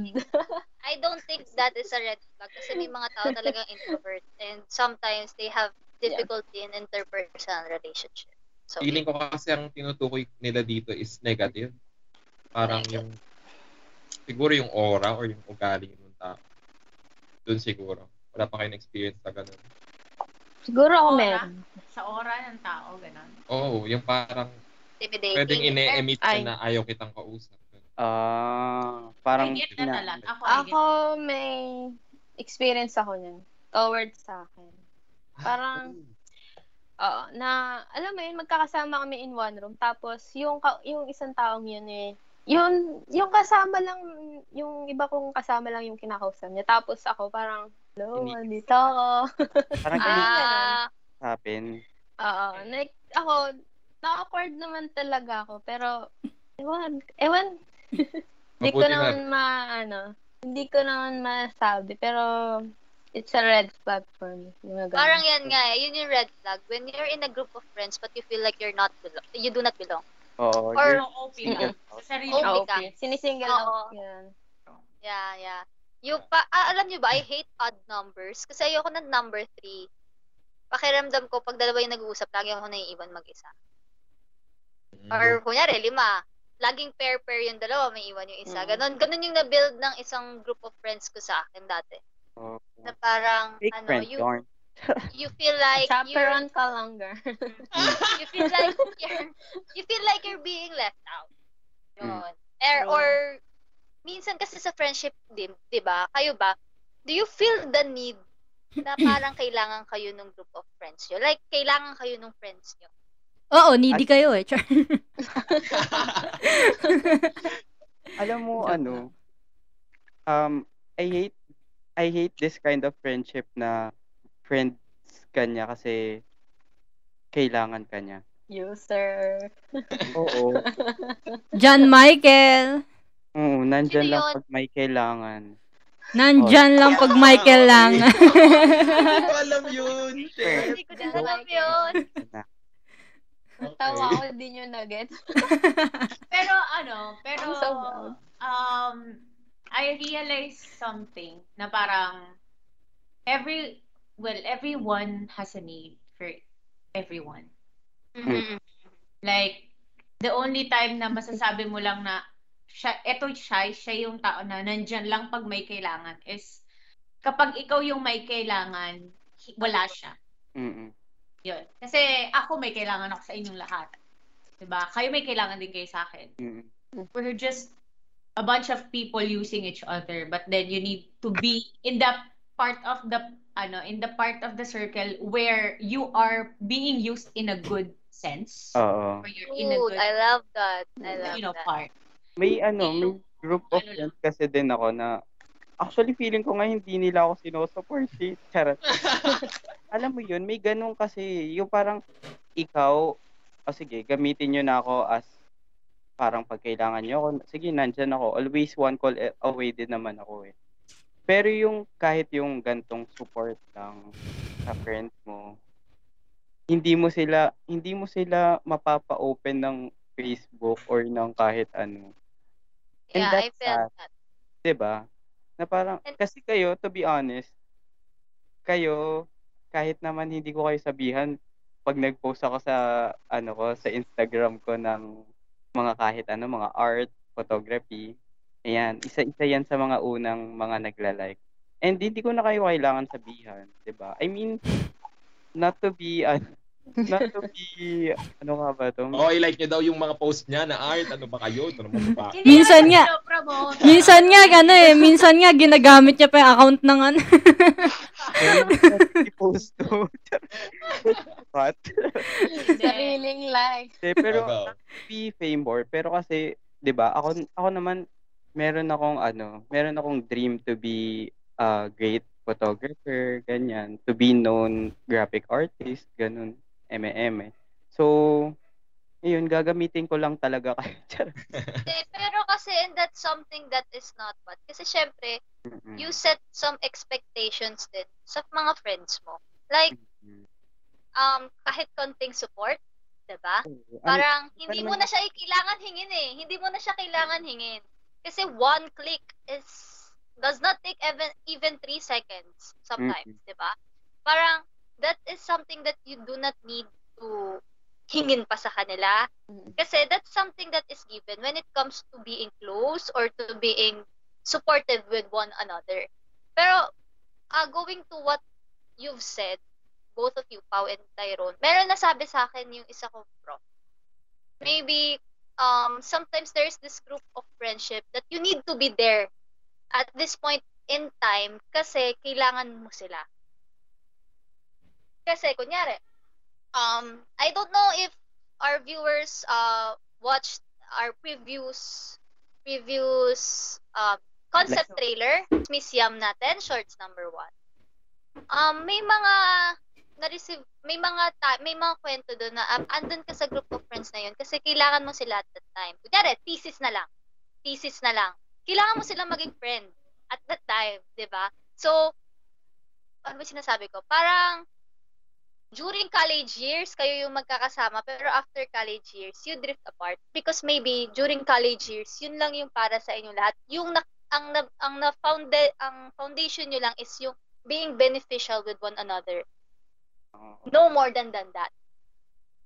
I don't think that is a red flag kasi may mga tao talagang introvert and sometimes they have difficulty in interpersonal relationship. So, Feeling ko kasi ang tinutukoy nila dito is negative. Parang yung, siguro yung aura or yung ugali ng tao. Doon siguro. Wala pa kayong experience na ganun. Siguro ako Aura? meron. Sa aura ng tao, gano'n. Oo, yung parang pwedeng ine-emit na ayaw kitang kausap. Ah, parang, I get na talag. Ako, I get Ako, may experience ako niyan. Towards sa akin. Parang, Oo, na, alam mo yun, magkakasama kami in one room. Tapos, yung, ka- yung isang taong yun eh, yun, yung kasama lang, yung iba kong kasama lang yung kinakausap niya. Tapos ako parang, hello, andito ako. parang ganun Ah, happen. Oo, like, ako, na-awkward naman talaga ako. Pero, ewan, ewan, hindi ko naman ma, ano, hindi ko naman masabi. Pero, it's a red flag for me. Parang yan nga, eh, yun yung red flag. When you're in a group of friends but you feel like you're not belong, you do not belong. Oo. Or- OP ka. Sa sarili OP ka. Sinisingle out yan. Yeah, yeah. Yung pa, ah, alam nyo ba, I hate odd numbers kasi ayoko ng number 3. Pakiramdam ko, pag dalawa yung nag-uusap, lagi ako naiiwan mag-isa. Or kunyari, lima. Laging pair-pair yung dalawa, may iwan yung isa. Mm. Ganon, ganon yung na-build ng isang group of friends ko sa akin dati. Oo. Na parang, Fake ano, friend you, yarn. you feel like you're, Chaperon ka longer. you feel like you're, you feel like you're being left out. Yun. Or, Mm. or, minsan kasi sa friendship, di, di ba? Kayo ba? Do you feel the need na parang kailangan kayo ng group of friends nyo? Like, kailangan kayo ng friends nyo. Oo, needy kayo eh. Char. Alam mo, ano, um, I hate, I hate this kind of friendship na friends ka niya kasi kailangan ka niya. User. Oo. John Michael. Oo, nandyan Sino lang yun? pag may kailangan. Nandyan lang pag Michael lang. Hindi ko alam yun. Hindi ko alam yun. Tawa ako, hindi nyo na-get. Pero ano, pero I'm so proud. um I realized something na parang every well, everyone has a need for everyone. Mhm. Like the only time na masasabi mo lang na siya, eto siya, siya yung tao na nandyan lang pag may kailangan is kapag ikaw yung may kailangan, wala siya. Mm-mm. Yun. Kasi ako may kailangan ako sa inyong lahat. 'Di ba? Kayo may kailangan din kayo sa akin. Mm-mm. we're just a bunch of people using each other but then you need to be in the part of the ano in the part of the circle where you are being used in a good sense Oo. where you're in a Good. I love that. I love you know that. part May ano, may group of Ano lang. kasi din ako na actually feeling ko nga hindi nila ako sinusupport eh. Charot. Alam mo yun, may ganun kasi yung parang ikaw, o sige, gamitin nyo na ako as parang pag kailangan nyo ako, sige, nandyan ako. Always one call a- away din naman ako eh. Pero yung kahit yung gantong support lang sa friends mo, hindi mo sila hindi mo sila mapapa-open ng Facebook or ng kahit ano. And Yeah, I felt sad. that. 'di ba? Na parang And- kasi kayo to be honest, kayo kahit naman hindi ko kayo sabihan pag nag-post ako sa ano ko sa Instagram ko ng mga kahit ano, mga art, photography. Ayan, isa-isa yan sa mga unang mga nagla-like. And hindi ko na kayo kailangan sabihan, 'di ba? I mean, not to be uh, not to be ano nga ba to? Oo, i-like nyo daw yung mga post niya na art. Ano ba kayo? Ano ba? Hindi Minsan naman nga. Minsan nga, ano eh, minsan nga, ginagamit niya pa yung account ng ano. i-post to. What? Sariling like. Eh, pero Ikaw. be fame more. Pero kasi, 'di ba? Ako ako naman meron akong ano, meron akong dream to be a great photographer, ganyan, to be known graphic artist, ganun, MM. So, ayun, gagamitin ko lang talaga kayo. Hindi, pero kasi, and that's something that is not bad. Kasi syempre, Mm-mm. you set some expectations din sa mga friends mo. Like, um, kahit konting support, 'di ba? Ano, Parang hindi mo na siya kailangan hingin eh. Hindi mo na siya kailangan hingin. Kasi one click is does not take even even 3 seconds sometimes, 'di ba? Parang that is something that you do not need to hingin pa sa kanila. Mm. Kasi that's something that is given when it comes to being close or to being supportive with one another. Pero uh, going to what you've said, both of you, Pau and Tyrone, meron nasabi sa akin yung isa kong prof. Maybe um, sometimes there's this group of friendship that you need to be there at this point in time kasi kailangan mo sila. Kasi, kunyari, um, I don't know if our viewers uh, watched our previous previous uh, concept Let's- trailer, Miss Yam natin, shorts number one. Um, may mga na-receive, may mga ta- may mga kwento doon na um, andun ka sa group of friends na yun kasi kailangan mo sila at that time. Kunyari, thesis na lang. Thesis na lang. Kailangan mo sila maging friend at that time, 'di ba? So, ano ba sinasabi ko? Parang during college years, kayo yung magkakasama, pero after college years, you drift apart. Because maybe during college years, yun lang yung para sa inyo lahat. Yung na, ang na, ang na founda- ang foundation nyo lang is yung being beneficial with one another. No more than than that.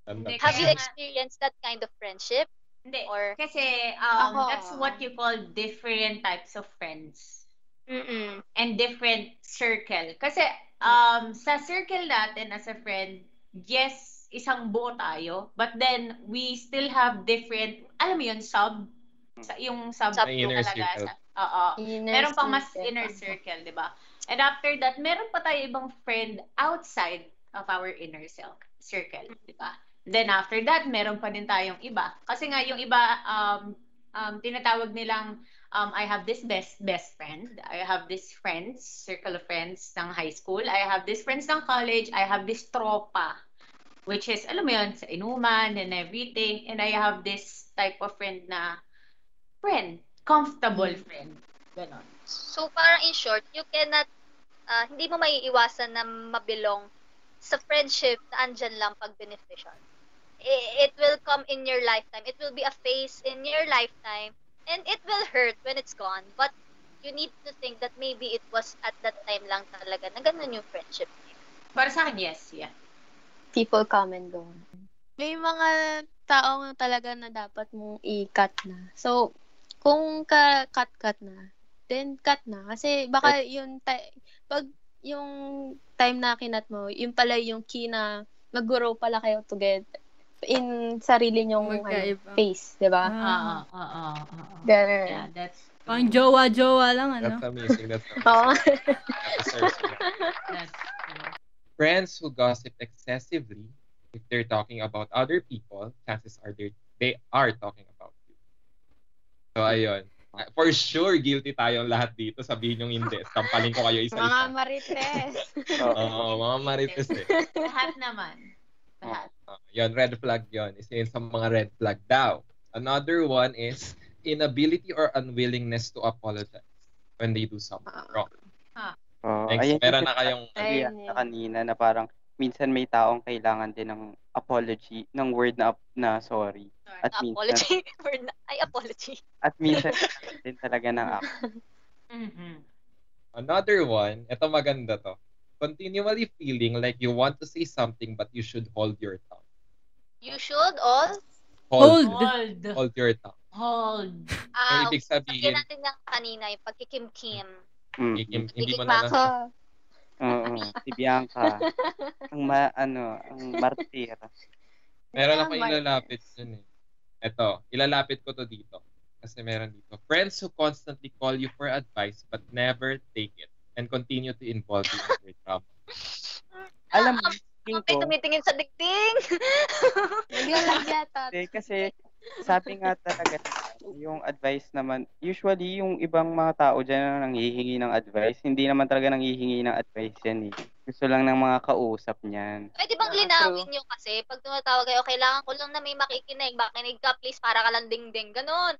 Hindi, Have you experienced that kind of friendship? Hindi. Or Kasi um, Ako. that's what you call different types of friends. mm and different circle. Kasi um, sa circle natin as a friend, yes, isang buo tayo. But then, we still have different, alam mo yun, sub, sa, yung sub, Sub inner talaga. circle. Sa, oo. Inner Meron pang mas circle. inner circle, di ba? And after that, meron pa tayo ibang friend outside of our inner cir- circle, di ba? Then after that, meron pa din tayong iba. Kasi nga yung iba, um, um, tinatawag nilang um, I have this best best friend. I have this friends, circle of friends ng high school. I have this friends ng college. I have this tropa, which is, alam mo yun, sa inuman and everything. And I have this type of friend na friend, comfortable friend. Ganon. So, parang in short, you cannot, ah, hindi mo maiiwasan na mabilong sa friendship na andyan lang pag beneficial. I- It will come in your lifetime. It will be a phase in your lifetime. And it will hurt when it's gone. But you need to think that maybe it was at that time lang talaga na ganun yung friendship. Para sa akin, yes, yeah. People come and go. may mga taong talaga na dapat mong i-cut na. So, kung ka-cut-cut na, then cut na. Kasi baka yung ti- pag yung time na kinat mo, yun pala yung key na mag-grow pala kayo together in sarili nyong ano, Magkaiba. face, di ba? Oo, Ah, oo, oo. Yeah, that's pang jowa-jowa lang, ano? That's amazing. That's amazing. It. that's. Friends who gossip excessively, if they're talking about other people, chances are they they are talking about you. So ayun. For sure, guilty tayong lahat dito. Sabihin yung hindi. Tampalin ko kayo Mga isa-isa. marites. Oo, mga marites eh. Lahat naman. Lahat. Uh, yun, red flag yun. Isa yun sa mga red flag daw. Another one is inability or unwillingness to apologize when they do something wrong. Oh, Next, ayan meron yung na kayong Ayun na kanina na parang minsan may taong kailangan din ng apology, ng word na na sorry. At minsan apology. or na- ay, apology. at minsan din talaga ng act. Mhm. Another one, ito maganda to. Continually feeling like you want to say something but you should hold your tongue. You should all, Hold, Hold. Hold. your tongue. Hold. ah, Ang ibig sabihin sabihin, natin yung kanina, yung pagkikim-kim. Mm. ikim, hindi mo na lang, Oo, si Bianca. ang ma, ano, ang martir. meron ako ilalapit dyan eh. Ito, ilalapit ko to dito. Kasi meron dito. Friends who constantly call you for advice but never take it and continue to involve you in their trouble. Alam mo, Ko, tumitingin sa dingding. Naglalag yata. kasi, kasi sabi nga talaga, yung advice naman, usually yung ibang mga tao dyan na nanghihingi ng advice, hindi naman talaga nanghihingi ng advice yan eh. Gusto lang ng mga kausap niyan. Pwede bang linawin nyo kasi pag tumatawag kayo, kailangan ko lang na may makikinig. Makinig ka, please, para ka lang dingding. Ganon.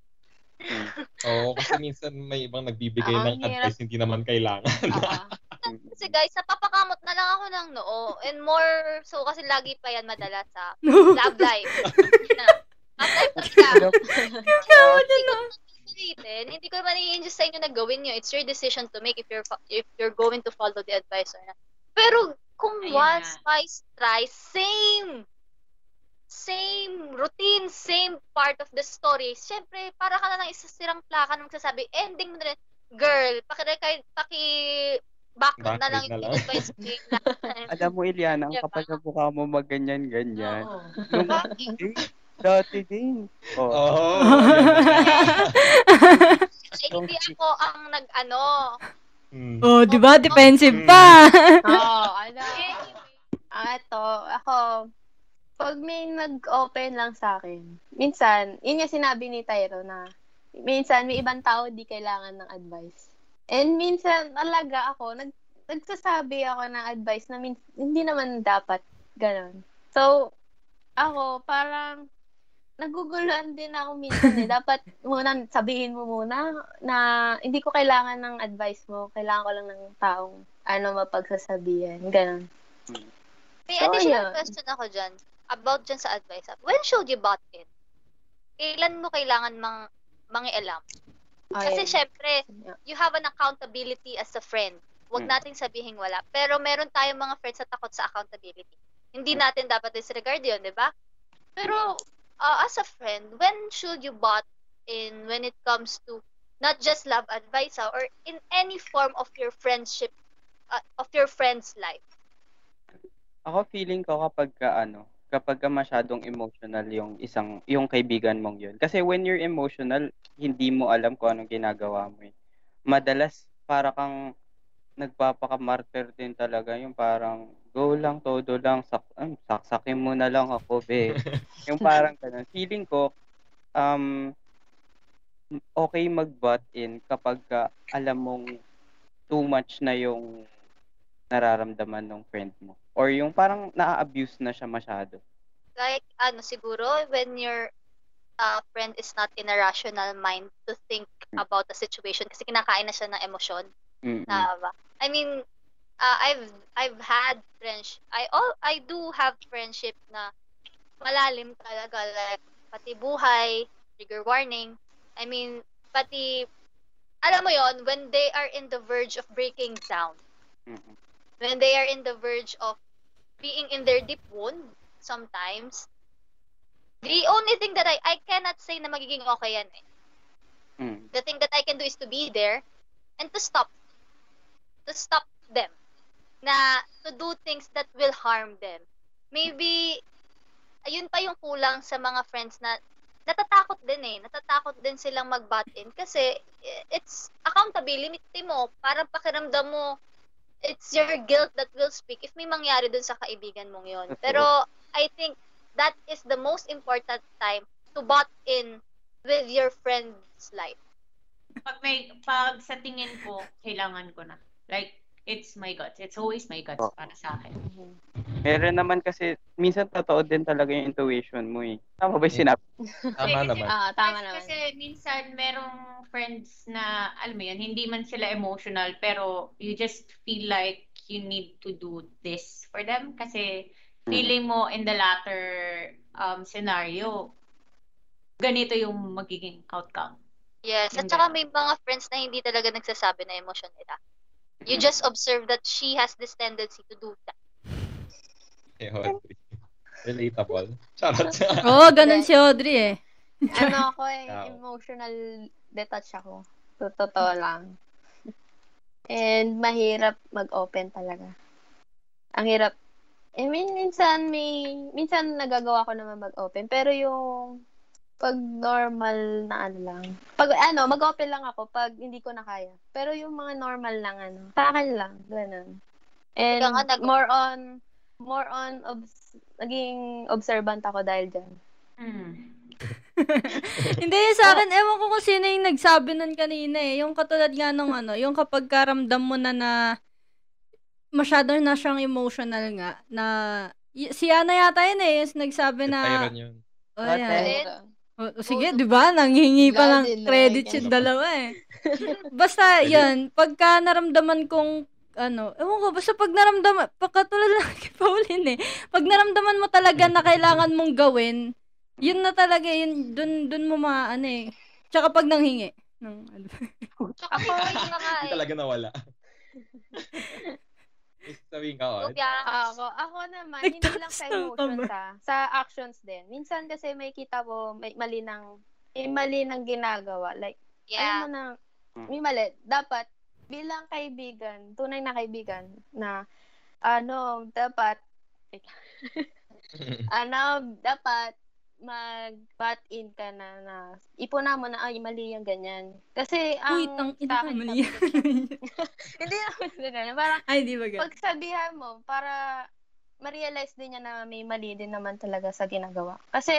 Hmm. Oo, kasi minsan may ibang nagbibigay Ah, ng advice hindi naman kailangan. Oo. Kasi guys, napapakamot na lang ako ng noo. And more, so kasi lagi pa yan madalas sa love life. na, love life talaga. Ko ulitin. Hindi ko naman i-injust sa inyo na gawin nyo. It's your decision to make if you're if you're going to follow the advice or not. Pero kung Ayun once, nga. twice, thrice, same same routine, same part of the story. Siyempre, para ka na lang isasirang plaka nung magsasabi, ending mo na rin, girl, paki, paki background na lang na yung lang. advice mo. Alam mo, Iliana, ang Diba? kapal ng mukha mo magganyan-ganyan. Oo. Nung, eh, dati din. Oh, Oo. Ay, hindi ako ang nag-ano. Hmm. oh, di ba? Defensive pa. Oo, ano. Ah, ito, ako, pag may nag-open lang sa akin, minsan, yun yung sinabi ni Tyro na, minsan, may ibang tao di kailangan ng advice. And minsan, talaga ako, nag, nagsasabi ako ng advice na min, hindi naman dapat ganon. So, ako, parang, naguguluhan din ako minsan eh. Dapat muna sabihin mo muna na hindi ko kailangan ng advice mo. Kailangan ko lang ng taong ano mapagsasabihan. Ganon. May So, additional yun. question ako dyan. About dyan sa advice. When should you butt in? Kailan mo kailangan mang mangialam? Kasi syempre, you have an accountability as a friend. Huwag Hmm. nating sabihin wala. Pero meron tayong mga friends na takot sa accountability. Hindi Hmm. natin dapat disregard yun, di ba? Pero, uh, as a friend, when should you butt in when it comes to not just love advice ah, or in any form of your friendship, uh, of your friend's life? Ako feeling ko kapag ka, ano, kapag ka masyadong emotional yung isang yung kaibigan mong yun. Kasi when you're emotional, hindi mo alam kung anong ginagawa mo. Eh. Madalas para kang nagpapaka-martyr din talaga yung parang go lang, todo lang, sak ay, saksakin mo na lang ako, be. yung parang ganun. Feeling ko, um, okay mag-butt in kapag ka alam mong too much na yung nararamdaman ng friend mo. Or yung parang na-abuse na siya masyado. like ano siguro when your uh, friend is not in a rational mind to think about the situation kasi kinakain na siya ng emosyon Mm-mm. na ba I mean uh, I've I've had friendship I all I do have friendship na malalim talaga like pati buhay trigger warning I mean pati alam mo yon when they are in the verge of breaking down Mm-mm. When they are in the verge of being in their deep wound sometimes the only thing that I I cannot say na magiging okay yan eh. Mm. The thing that I can do is to be there and to stop to stop them na to do things that will harm them. Maybe ayun pa yung kulang sa mga friends na natatakot din eh. Natatakot din silang mag-butt in kasi eh, it's accountability mo. Parang pakiramdam mo it's your guilt that will speak if may mangyari dun sa kaibigan mong yon. Pero I think that is the most important time to butt in with your friend's life. Pag may, pag sa tingin ko, kailangan ko na. Like, it's my guts. It's always my guts Oo. para sa akin. Meron naman kasi, minsan totoo din talaga yung intuition mo eh. Tama ba yung sinabi? Tama Kasi- naman. Ah, tama Kasi- naman. Kasi minsan merong friends na, alam mo yun, hindi man sila emotional, pero you just feel like you need to do this for them. Kasi feeling mo in the latter um, scenario, ganito yung magiging outcome. Yes, at saka may mga friends na hindi talaga nagsasabi na emotion nila. You just observe that she has this tendency to do that. Eh, Audrey. Relatable. Charot. Oo, ganun si Audrey eh. ano ako eh, emotional detach ako. To- Totoo lang. And mahirap mag-open talaga. Ang hirap. I mean, minsan may, minsan nagagawa ko naman mag-open. Pero yung pag normal na ano lang. Pag ano, mag-open lang ako pag hindi ko na kaya. Pero yung mga normal lang ano, sa akin lang, ganun. And nga, nag- more on, more on, obs- naging observant ako dahil dyan. Hmm. Hindi, sa akin, ewan ko kung sino yung nagsabi nun kanina eh. Yung katulad nga nung ano, yung kapag karamdam mo na na masyado na siyang emotional nga, na y- si Ana yata yun eh, yung nagsabi na, Tyron yun. oh, Ate. Yan. O, sige, di ba? Nanghingi pa ng credit yung dalawa eh. Basta, yun, pagka naramdaman kong, ano, ewan ko, basta pag naramdaman, pagkatulad lang kay Pauline eh, pag naramdaman mo talaga na kailangan mong gawin, yun na talaga, yun, dun, dun mo ma, ano eh. Tsaka pag nanghingi. Ng, ano. Tsaka wait ka nga eh. talaga nawala. Sabihin ka, Od. Lugia. Ako, ako naman, hindi lang sa emotions ha. Sa actions din. Minsan kasi may kita mo, may mali ng, may mali ng ginagawa. Like, alam Yeah. mo na, may mali. Dapat, bilang kaibigan, tunay na kaibigan, na, ano, dapat, ano, dapat, mag-butt in ka na, na, ipuna mo na, ay, mali yung ganyan. Kasi, ang, Uy, tang ina ka, mali hindi naman ganun. Parang, Ay, di ba ganun? pagsabihan mo para ma-realize din niya na may mali din naman talaga sa ginagawa. Kasi,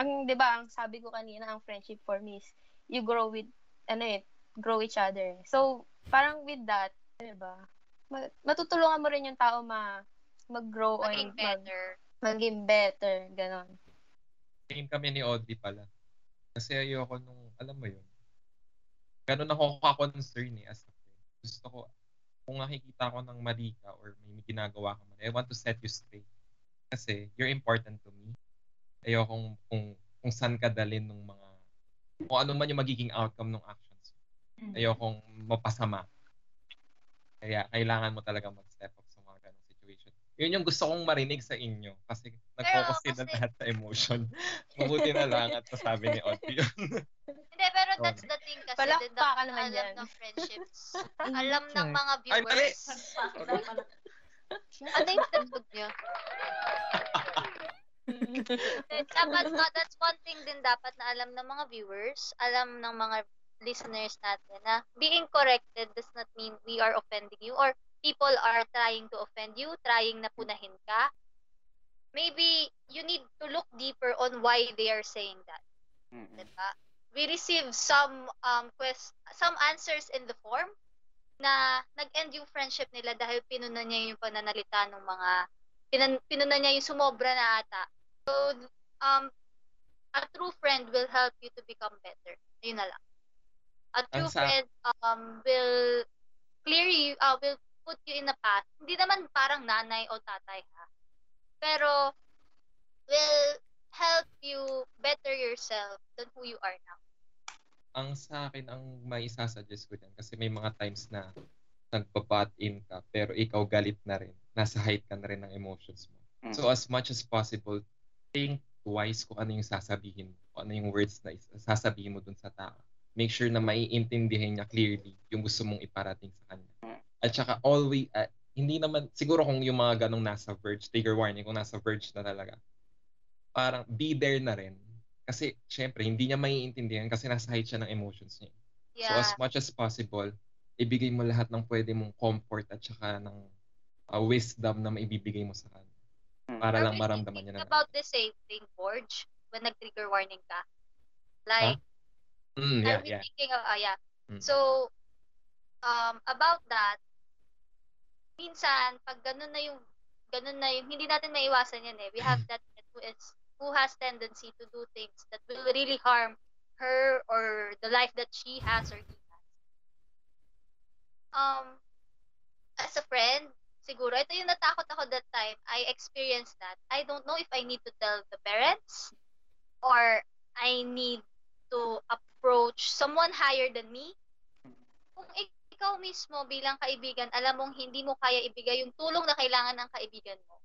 ang, di ba, ang sabi ko kanina, ang friendship for me is, you grow with, ano eh, grow each other. So, parang with that, di ba, ma- matutulungan mo rin yung tao ma, mag-grow Maging and mag, better. maging better, ganon. Tingin kami ni Audrey pala. Kasi ayoko nung, alam mo yun, ganun ako ka-concern eh as a friend. Gusto ko, kung nakikita ko ng mali ka or may ginagawa ka man, I want to set you straight. Kasi you're important to me. Ayoko kung, kung, kung saan ka dalin ng mga, kung ano man yung magiging outcome ng actions. Ayokong mapasama. Kaya kailangan mo talaga mag-step up sa mga ganong situation. Yun yung gusto kong marinig sa inyo. Kasi nag-focus din na kasi- lahat sa emotion. Mabuti na lang at sabi ni Audrey yun. Hindi, pero that's the thing kasi. din, Palakpakan dapat naman alam yan. ng friendships. alam ng mga Ay, mali! viewers. ano yung tagtog niyo? dapat, uh, that's one thing din dapat na alam ng mga viewers, alam ng mga listeners natin na being corrected does not mean we are offending you or people are trying to offend you, trying na punahin ka. Maybe you need to look deeper on why they are saying that. Mm-mm. Diba? We received some um quest some answers in the form na nag-end yung friendship nila dahil pinuna niya yung pananalita ng mga pinan, pinuna niya yung sumobra na ata. So um a true friend will help you to become better. Yun na lang. A true friend um will clear you uh, will put you in a path. Hindi naman parang nanay o tatay ha. Pero will help you better yourself than who you are now. ang sa akin, ang may isasuggest ko dyan, kasi may mga times na nagpa-butt in ka, pero ikaw galit na rin. Nasa height ka na rin ng emotions mo. Mm. So as much as possible, think twice kung ano yung sasabihin mo, kung ano yung words na sasabihin mo dun sa tao. Make sure na maiintindihan niya clearly yung gusto mong iparating sa kanya. At saka always, ah, hindi naman, siguro kung yung mga ganong nasa verge, trigger warning, kung nasa verge na talaga, parang be there na rin. Kasi, syempre, hindi niya maiintindihan kasi nasa height siya ng emotions niya. So, Yeah. as much as possible, ibigay mo lahat ng pwede mong comfort at saka ng ah, wisdom na maibibigay mo sa kanya. Para Are lang maramdaman niya na. about the same thing, Borge? When nag-trigger warning ka? Like, Mm, yeah, yeah. thinking of, ah, yeah. Mm. So, um, about that, minsan, pag ganun na yung, ganun na yung, hindi natin maiwasan yan eh. We have that who is, who has tendency to do things that will really harm her or the life that she has or he has. Um, as a friend, siguro, ito yung natakot ako that time. I experienced that. I don't know if I need to tell the parents or I need to approach someone higher than me. Kung ikaw mismo bilang kaibigan, alam mong hindi mo kaya ibigay yung tulong na kailangan ng kaibigan mo.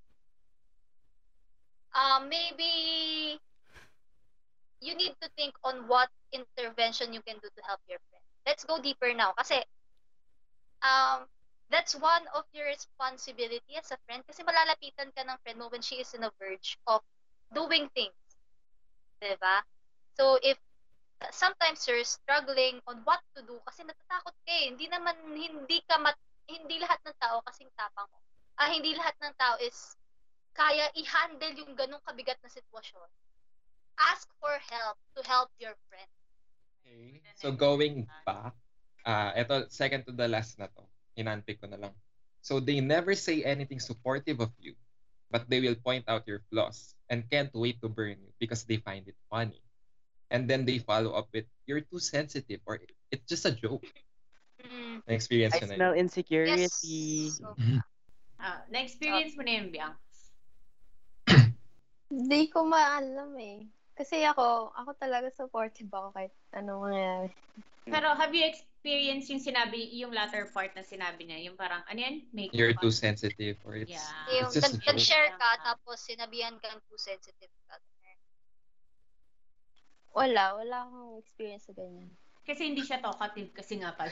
Uh, maybe you need to think on what intervention you can do to help your friend. Let's go deeper now. Kasi, um, that's one of your responsibility as a friend kasi malalapitan ka ng friend mo when she is in a verge of doing things. Diba? So, if sometimes you're struggling on what to do kasi natatakot ka eh. Hindi naman, hindi ka mat, hindi lahat ng tao kasing tapang mo. Ah, hindi lahat ng tao is kaya i-handle yung ganong kabigat na sitwasyon. Ask for help to help your friend. Okay. So going back, uh, ito second to the last na to. Hinanpick ko na lang. So they never say anything supportive of you, but they will point out your flaws and can't wait to burn you because they find it funny. And then they follow up with, you're too sensitive or it's just a joke. Mm. Na-experience I ko na smell yun. insecurity. Yes. So, Ah, na-experience mo na yun, Bianca. Hindi ko maalam eh. Kasi ako, ako talaga supportive ako kahit anong mangyayari. Pero have you experienced yung sinabi, yung latter part na sinabi niya? Yung parang, ano yan? Make You're too sensitive or it's, Yeah. yung it's just a nag- joke. nag-share ka, tapos sinabihan kang too sensitive ka. Wala, wala akong experience sa ganyan. Kasi hindi siya talkative kasi nga pala.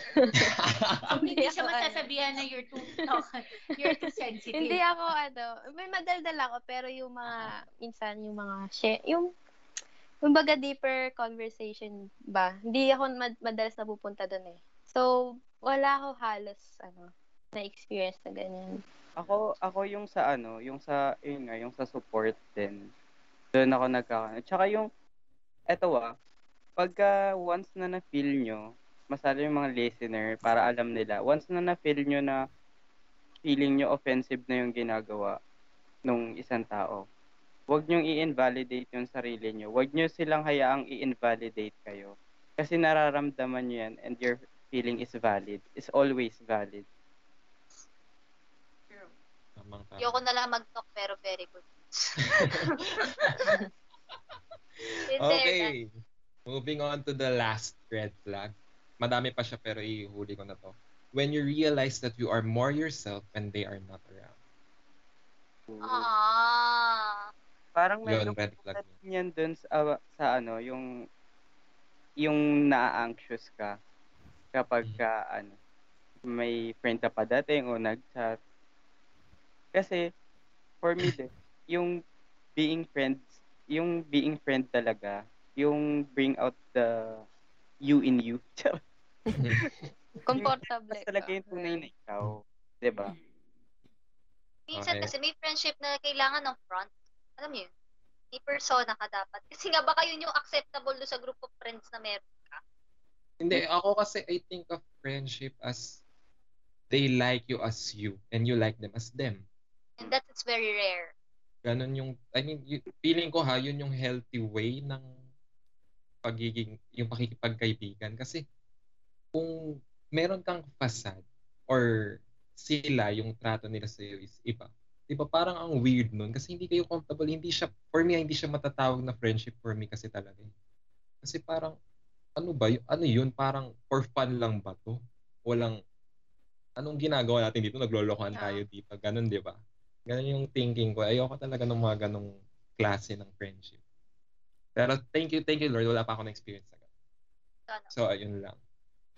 Kung hindi siya ako, ano. masasabihan na you're too talkative, you're too sensitive. Hindi ako ano, may madaldal ako pero yung mga minsan yung mga share, yung yung baga deeper conversation ba, hindi ako mad- madalas napupunta doon eh. So, wala ako halos ano na experience na ganyan. Ako ako yung sa ano, yung sa yun nga, yung sa support din. Doon ako nagkaka. Tsaka yung eto ah, pagka once na na-feel nyo, masala yung mga listener para alam nila, once na na-feel nyo na feeling nyo offensive na yung ginagawa nung isang tao, huwag nyo i-invalidate yung sarili nyo. Huwag nyo silang hayaang i-invalidate kayo. Kasi nararamdaman nyo yan and your feeling is valid. Is always valid. Tamang tama. Ayoko na lang mag-talk pero very good. Okay. Moving on to the last red flag. Madami pa siya pero ihuli ko na to. When you realize that you are more yourself when they are not around. Ah. Parang Yun, meron red flag. din yan dun sa, sa ano, yung yung na-anxious ka kapag Mhm. ka, ano, may friend ka pa dating o nag-chat. Kasi, for me din, yung being friends, yung being friend talaga, yung bring out the you in you. Komportable Mas talaga yung tunay na ikaw. 'di ba? Minsan Okay. kasi may friendship na kailangan ng front. Alam niyo yun? May persona ka dapat. Kasi nga baka yun yung acceptable do sa group of friends na meron ka. Hindi, ako kasi I think of friendship as they like you as you and you like them as them. And that is very rare. Ganon yung, I mean, y- feeling ko ha, yun yung healthy way ng pagiging, yung pakikipagkaibigan. Kasi kung meron kang facade or sila, yung trato nila sa iyo is iba. Di ba parang ang weird nun kasi hindi kayo comfortable. Hindi siya, for me, hindi siya matatawag na friendship for me kasi talaga. eh. Kasi parang, ano ba, y- ano yun? Parang for fun lang ba to? Walang, anong ginagawa natin dito? Naglolokohan Yeah. tayo dito. Ganon, di ba? Ganon yung thinking ko. Ayoko talaga ng mga ganong klase ng friendship. Pero thank you, thank you Lord. Wala pa ako na ganun. Sana. So, ayun lang.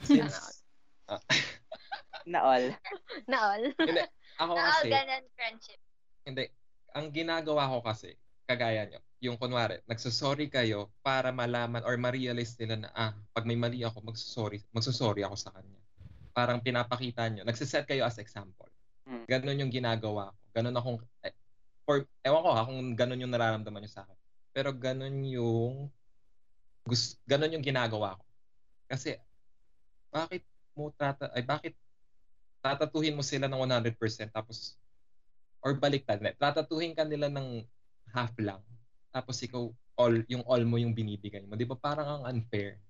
Since, Na all. Na all. hindi, ako Na all ganun friendship. hindi, ang ginagawa ko kasi, kagaya nyo, yung kunwari, nagsusorry kayo para malaman or ma-realize nila na, ah, pag may mali ako, magsusorry, magsusorry ako sa kanya. Parang pinapakita nyo, nagsiset kayo as example. Mm. Ganon yung ginagawa ko. Ganon akong, eh, or, ewan ko ha, kung ganon yung nararamdaman nyo sa akin. Pero ganon yung, gus, ganon yung ginagawa ko. Kasi, bakit mo trata, ay bakit tatatuhin mo sila ng 100% tapos or baliktad, tatatuhin ka nila ng half lang. Tapos ikaw all yung all mo yung binibigay mo. 'Di ba parang ang unfair?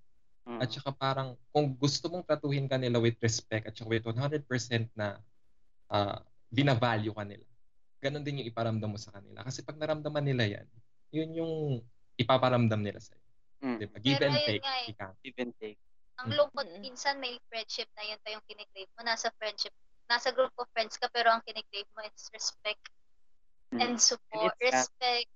Mm. At saka parang kung gusto mong tratuhin ka nila with respect at saka with 100% na uh, binavalue ka nila. Ganon din yung iparamdam mo sa kanila. Kasi pag naramdaman nila yan, yun yung ipaparamdam nila sa'yo. Mm. Diba? Give Pero and take. eh. Ika. Give and take. Ang lungkot, Mm. minsan may friendship na yun pa yung kinikrave mo. Nasa friendship, nasa group of friends ka, pero ang kinikrave mo is respect Mm. and support. And that- respect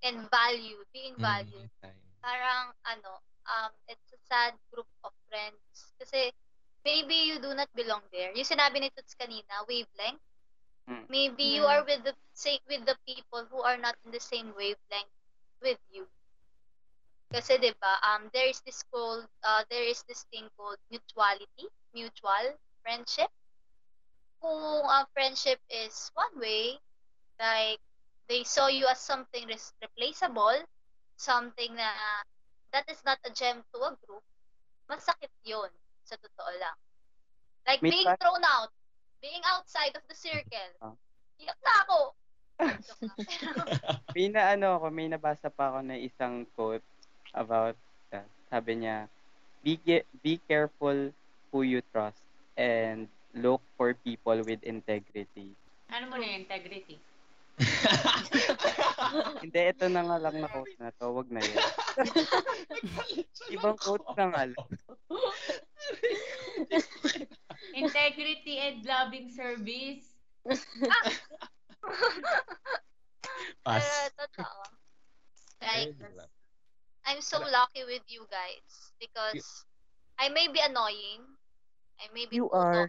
and value, being Mm, valued. time. Parang, ano, um, it's a sad group of friends. Kasi, maybe you do not belong there. Yung sinabi ni Toots kanina, wavelength. Mm. Maybe you are with the sa- with the people who are not in the same wavelength with you. Kasi 'di ba, um there is this called uh, there is this thing called mutuality, mutual friendship. Kung ang friendship is one way, like they saw you as something res- replaceable, something na that is not a gem to a group, masakit 'yon sa totoo lang. Like May being thrown out, being outside of the circle. Ah. Iyak na ako. May na ano ako, may nabasa pa ako na isang quote about that. Sabi niya, be, ge- be careful who you trust and look for people with integrity. Ano mo na yung integrity? Hindi, ito na nga lang na quote na to. Wag na yun. Ibang quote na nga lang. Integrity and loving service. Pass. Eh, totoo. Like, I'm so lucky with you guys because I may be annoying. I may be You too are. or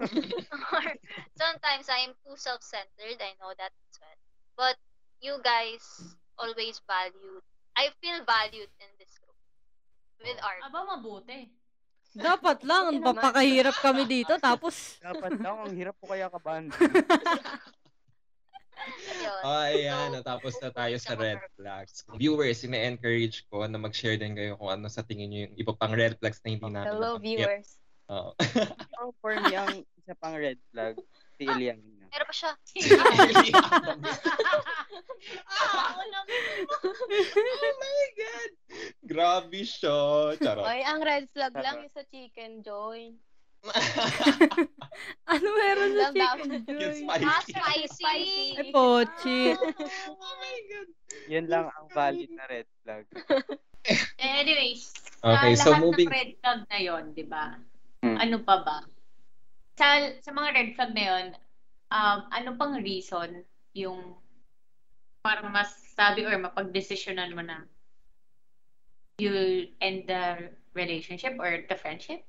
sometimes I am too self-centered. I know that as well. But you guys always valued. I feel valued in this group with art. Aba, mabuti. Dapat lang, papakahirap kami dito. Tapos, Dapat lang, ang hirap po kaya kabahan. Oh, ayan. Natapos na tayo sa red flags. Viewers, ina-encourage ko na mag-share din kayo kung ano sa tingin nyo yung iba pang red flags na hindi namin Hello, viewers. Oo. Oh, for me, ang isa pang red flag, si Eliana. Meron pa siya. ah, oh my God! Grabe siya. Charot. Oy, ang red flag Tama. lang yung sa chicken joy. ano meron sa chicken Yung joy? Ah, spicy. spicy. Ay, pochi. oh my God. Yun lang ang valid na red flag. Anyways, Okay, sa so lahat moving- ng red flag na yon, di ba? Hmm. Ano pa ba? Sa, sa mga red flag na yon, um, ano pang reason yung parang mas sabi or mapagdesisyonan mo na you end the relationship or the friendship?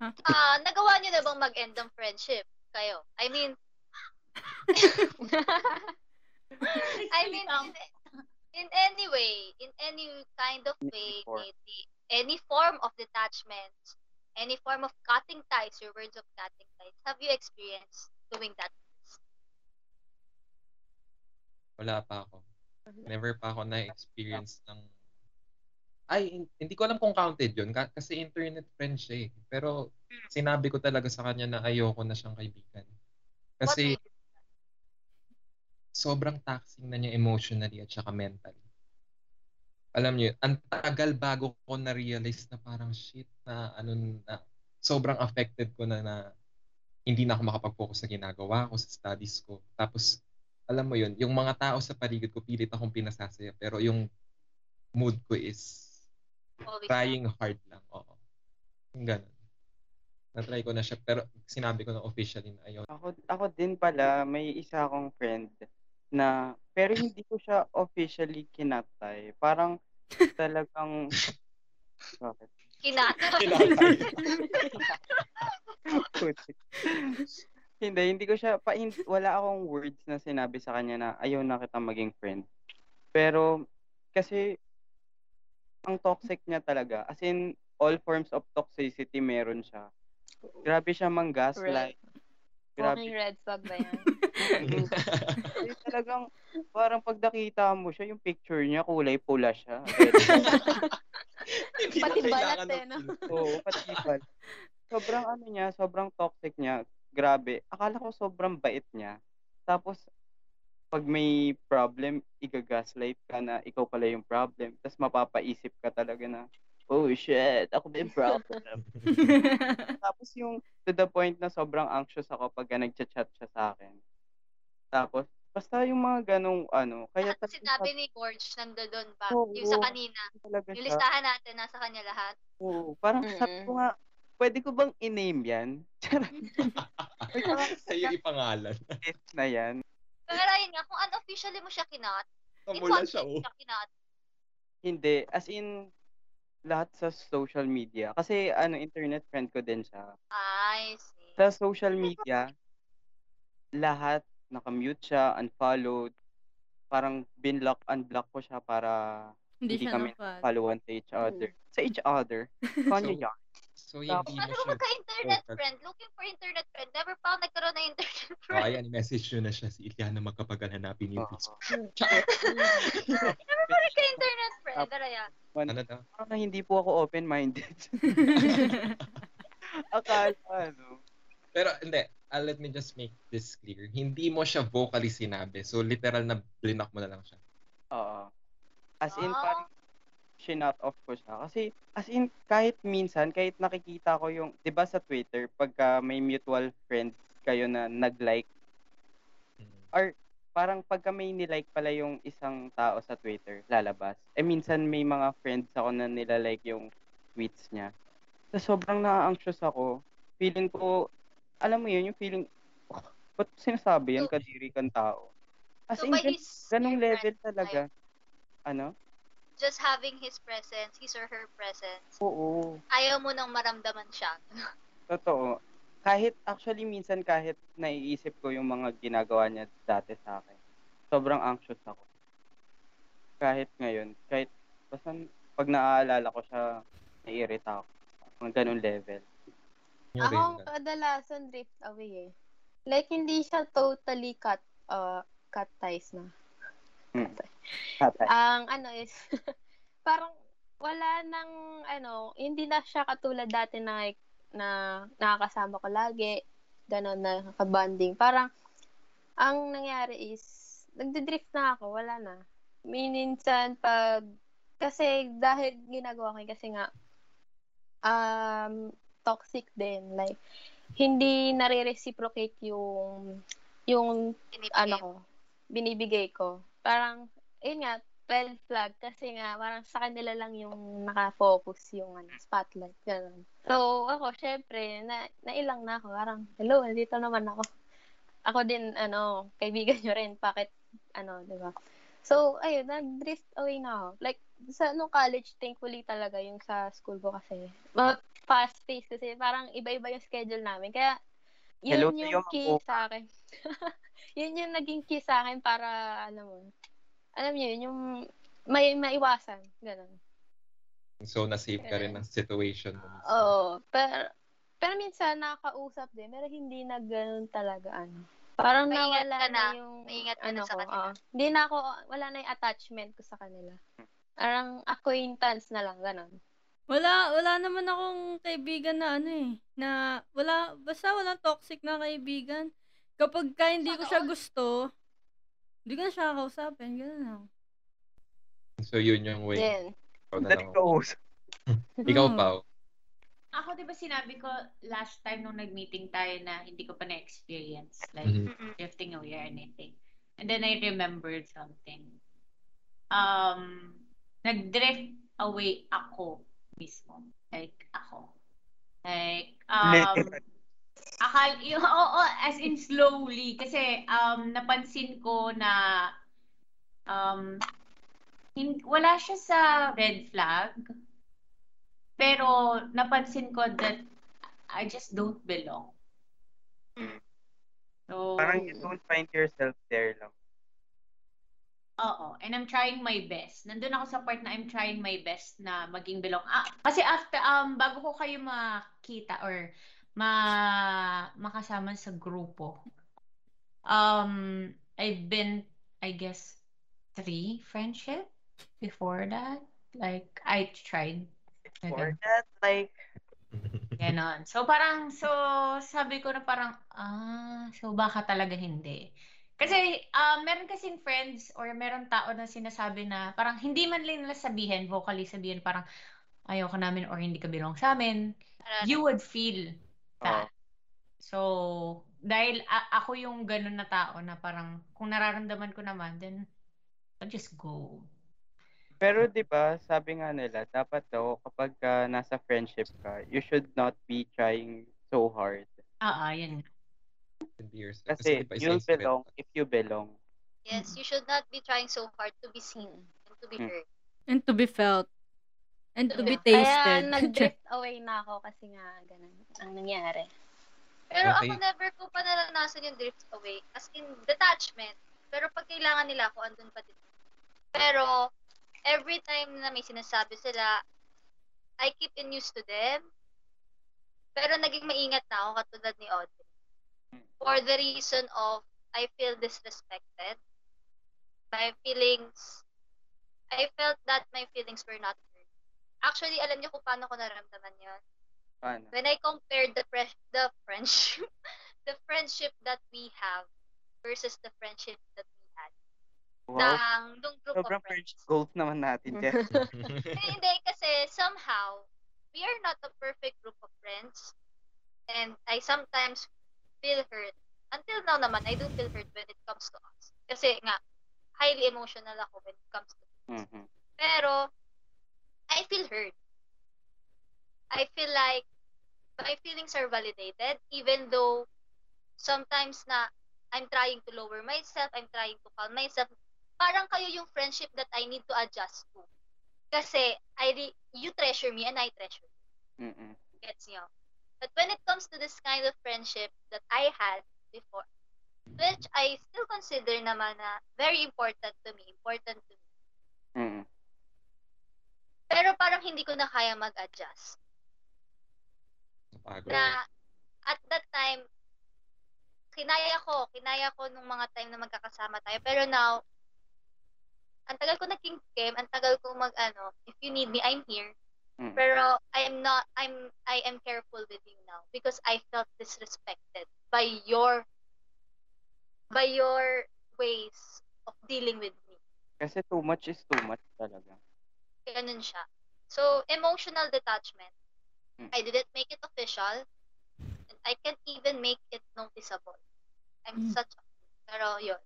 Ah, nagawa niyo na bang mag-end ng friendship kayo? I mean, I mean, in, in any way, in any kind of way, maybe, any form of detachment, any form of cutting ties, your words of cutting ties, have you experienced doing that? Wala pa ako. Never pa ako na-experience ng... Ay, hin- hindi ko alam kung counted yun. ka- Kasi internet friend siya eh. Pero sinabi ko talaga sa kanya na ayoko na siyang kaibigan. Kasi sobrang taxing na niya emotionally at saka mentally. Alam niyo, ang tagal bago ko na-realize na parang shit na ano na sobrang affected ko na na hindi na ako makapag-focus sa ginagawa ko, sa studies ko. Tapos, alam mo yun, yung mga tao sa paligid ko, pilit akong pinasasaya. Pero yung mood ko is always trying hard lang. Oo. Yung ganun. Na-try ko na siya. Pero sinabi ko na officially na ayaw. Ako, ako din pala, may isa akong friend na, pero hindi ko siya officially kinatay. Parang talagang, bakit? kinatay. hindi, hindi ko siya, pa, hindi, wala akong words na sinabi sa kanya na ayaw na kita maging friend. Pero, kasi, ang toxic niya talaga, as in, all forms of toxicity meron siya. Grabe siya mang-gaslight. Grabe Walking red flag ba yan? Talagang parang pag nakita mo siya, yung picture niya kulay pula siya. Pati balat eh, no? Oo, pati balat. Sobrang ano niya, sobrang toxic niya. Grabe. Akala ko sobrang bait niya. Tapos, pag may problem, igagaslight ka na ikaw pala yung problem. Tapos mapapaisip ka talaga na, oh shit, ako ba yung problem? Tapos yung to the point na sobrang anxious ako pag nagchat-chat siya sa akin. Tapos, basta yung mga ganong ano, kaya Lahat na sinabi ni Gorge nandoon pa. Oo. yung sa kanina. Yung listahan natin, nasa kanya lahat. Oo, parang sabi ko nga, pwede ko bang i-name yan? Sa'yo ipangalan. shit na yan. Pero yun nga, kung unofficially mo siya kinat, in Kamula siya, oh. siya kinat? Hindi, as in, lahat sa social media. Kasi ano, internet friend ko din siya. I see. Sa social media, lahat nakamute siya, unfollowed. Parang binlock, unblock ko siya para Hindi hindi siya kami followan sa each other. Sa each other. Kanya So, yan. So, hindi Kung mo ano siya... magka-internet vocal. friend, looking for internet friend, never pa nagkaroon ng internet Oh, friend. ayan, message nyo na siya si Iliana magkapaghanapin yung Oo. never pa nagka-internet friend. Pero. Ano daw? Parang hindi po ako open-minded. Akala, ano. Pero hindi, uh, let me just make this clear. Hindi mo siya vocally sinabi. So, literal na blinak mo na lang siya. Oo. As in, Ah. parang shinut off ko siya. Kasi, as in, kahit minsan, kahit nakikita ko yung, di ba sa Twitter, pagka may mutual friends kayo na nag-like, or parang pagka may nilike pala yung isang tao sa Twitter, lalabas. Eh, minsan may mga friends ako na nilalike yung tweets niya. So, sobrang na-anxious ako. Feeling ko, alam mo yun, yung feeling, oh, ba't sinasabi yan, So- kadiri kang tao? As So in, by gan- his ganong mere level talaga. like, Ano? Just having his presence, his or her presence, Oo. ayaw mo nang maramdaman siya. Totoo. Kahit, actually, minsan kahit naiisip ko yung mga ginagawa niya dati sa akin, sobrang anxious ako. Kahit ngayon, kahit, basta pag naaalala ko siya, naiirita ako. Mga ganun level. Ako kadalasan drift away eh. Like, hindi siya totally cut, uh, cut ties na. Hmm. Tatay. Ang ano is, parang wala nang, ano, hindi na siya katulad dati na, na nakakasama ko lagi, gano'n na kabanding. Parang, ang nangyari is, nagdidrift na ako, wala na. Minsan, pag, kasi dahil ginagawa ko, kasi nga, um, toxic din. Like, hindi nare-reciprocate yung, yung Pinipigay ano ko, binibigay ko. Parang, yun nga, red flag kasi nga, parang sa kanila lang yung nakafocus yung ano, spotlight. Ganun. So, ako, syempre, na, nailang na ako. Parang, hello, nandito naman ako. Ako din, ano, kaibigan nyo rin. Bakit, ano, di ba? So, ayun, nag-drift away na ako. Like, sa no college, thankfully talaga yung sa school ko kasi. ma- Fast-paced kasi parang iba-iba yung schedule namin. Kaya, yun Hello yung key sa akin. yun yung naging key sa akin para, alam mo, alam niyo yun, yung may maiwasan. Ganun. So, na-save ka rin ng situation mo. Oo. Pero, pero minsan nakakausap din, pero hindi na ganun talaga, ano. Parang Maingat nawala ka na, na. yung, Maingat ka na ano sa ko, kanila. oo. Hindi na ako, wala na yung attachment ko sa kanila. Parang acquaintance na lang, ganun. Wala, wala naman akong kaibigan na ano eh, na wala, basta walang toxic na kaibigan. Kapag ka hindi ko siya gusto, hindi ko na siya kakausapin, gano'n lang. So, yun yung way. Then, Ikaw na lang. Ikaw. Pao. Ako, di ba sinabi ko last time nung nag-meeting tayo na hindi ko pa na-experience, like, Mhm. Drifting away or anything. And then I remembered something. Um, nag-drift away ako mismo. Like, ako. Like, um, Literal. Akal, yung, oo, as in slowly. Kasi, um, napansin ko na, um, hin- wala siya sa red flag. Pero, napansin ko that I just don't belong. So, Parang you don't find yourself there lang. Oo, and I'm trying my best. Nandun ako sa part na I'm trying my best na maging belong. Ah, kasi after, um, bago ko kayo makita or ma makasama sa grupo, um, I've been, I guess, three friendship before that. Like, I tried. For Okay. that, like, Ganon. So parang, so sabi ko na parang, ah, so baka talaga hindi. Kasi ah, meron kasing friends or meron tao na sinasabi na parang hindi man lang nila sabihin, vocally sabihin parang ayoko namin or hindi ka belong sa amin. You would feel that. Oo. So, dahil a- ako yung ganun na tao na parang kung nararamdaman ko naman, then I'll just go. Pero 'di ba, sabi nga nila, dapat daw kapag ka nasa friendship ka, you should not be trying so hard. Ah, ah, yun. Kasi you'll belong if you belong. yes, you should not be trying so hard to be seen and to be Mm. heard. And to be felt. And to be Yeah. Kaya tasted. nag-drift away na ako kasi nga ganun ang nangyari. Pero Okay. ako never ko pa naranasan yung drift away. As in, detachment. Pero pag kailangan nila ako, andun pa din. Pero, every time na may sinasabi sila, I keep in used to them. Pero naging maingat na ako katulad ni Audrey. For the reason of, I feel disrespected. My feelings, I felt that my feelings were not. Actually, alam niyo kung paano ko naramdaman yon Paano? when I compared the pre- the friendship the friendship that we have versus the friendship that we had Wow. ng nung group Sobrang of friends. Goals naman natin dyan. Eh, hindi kasi somehow we are not a perfect group of friends and I sometimes feel hurt. Until now naman, I don't feel hurt when it comes to us. Kasi nga, highly emotional ako when it comes to Mhm. Pero, I feel hurt. I feel like my feelings are validated even though sometimes na I'm trying to lower myself, I'm trying to calm myself. Parang kayo yung friendship that I need to adjust to. Kasi I re- you treasure me and I treasure you. Mhm. Gets niyo? But when it comes to this kind of friendship that I had before, which I still consider naman na very important to me, important to me, Mhm. Pero parang hindi ko na kaya mag-adjust. Napagod. na at that time, kinaya ko, kinaya ko nung mga time na magkakasama tayo. Pero now, ang tagal ko naging game, ang tagal ko mag ano, if you need me, I'm here. Mhm. Pero I am not, I'm, I am careful with you now because I felt disrespected by your, by your ways of dealing with me. Kasi too much is too much talaga. Ganun siya. So, emotional detachment. Mm. I didn't make it official. And I can't even make it noticeable. I'm Mm. such a pero yun.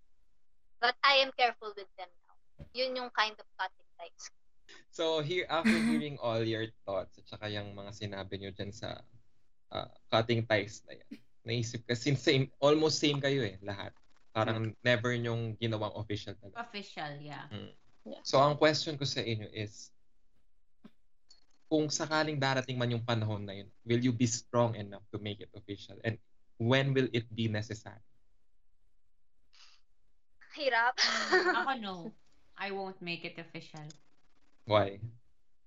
But I am careful with them now. Yun yung kind of cutting ties. So, here, after hearing all your thoughts at saka yung mga sinabi nyo dyan sa ah, cutting ties na yan, naisip ka, since same, almost same kayo eh, lahat. Parang never nyong ginawang official talaga. Official, yeah. So, ang question ko sa inyo is, kung sakaling darating man yung panahon na yun, will you be strong enough to make it official? And when will it be necessary? Hirap. Ako no. I won't make it official. Why?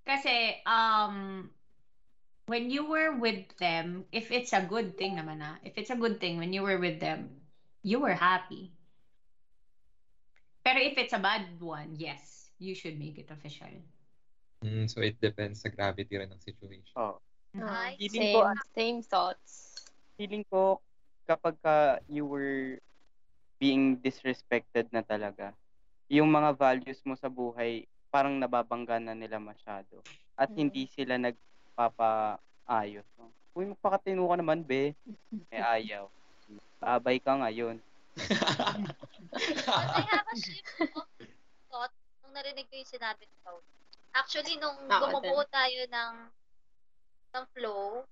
Kasi, um, when you were with them, if it's a good thing naman ah, if it's a good thing, when you were with them, you were happy. Pero if it's a bad one, yes, you should make it official. Mm, so, it depends sa gravity rin ng situation. Oh. Ay, Feeling Same, ko, same thoughts. feeling ko kapag ka you were being disrespected na talaga, yung mga values mo sa buhay parang nababangga na nila masyado. At Mm. hindi sila nagpapaayos. No? Uy, magpakatino ka naman, be. May ayaw. Babay ka ngayon. But I have a shift of thought nung narinig ko yung sinabi ni Paul. Actually, nung Ako bumubuo tayo ng ng flow,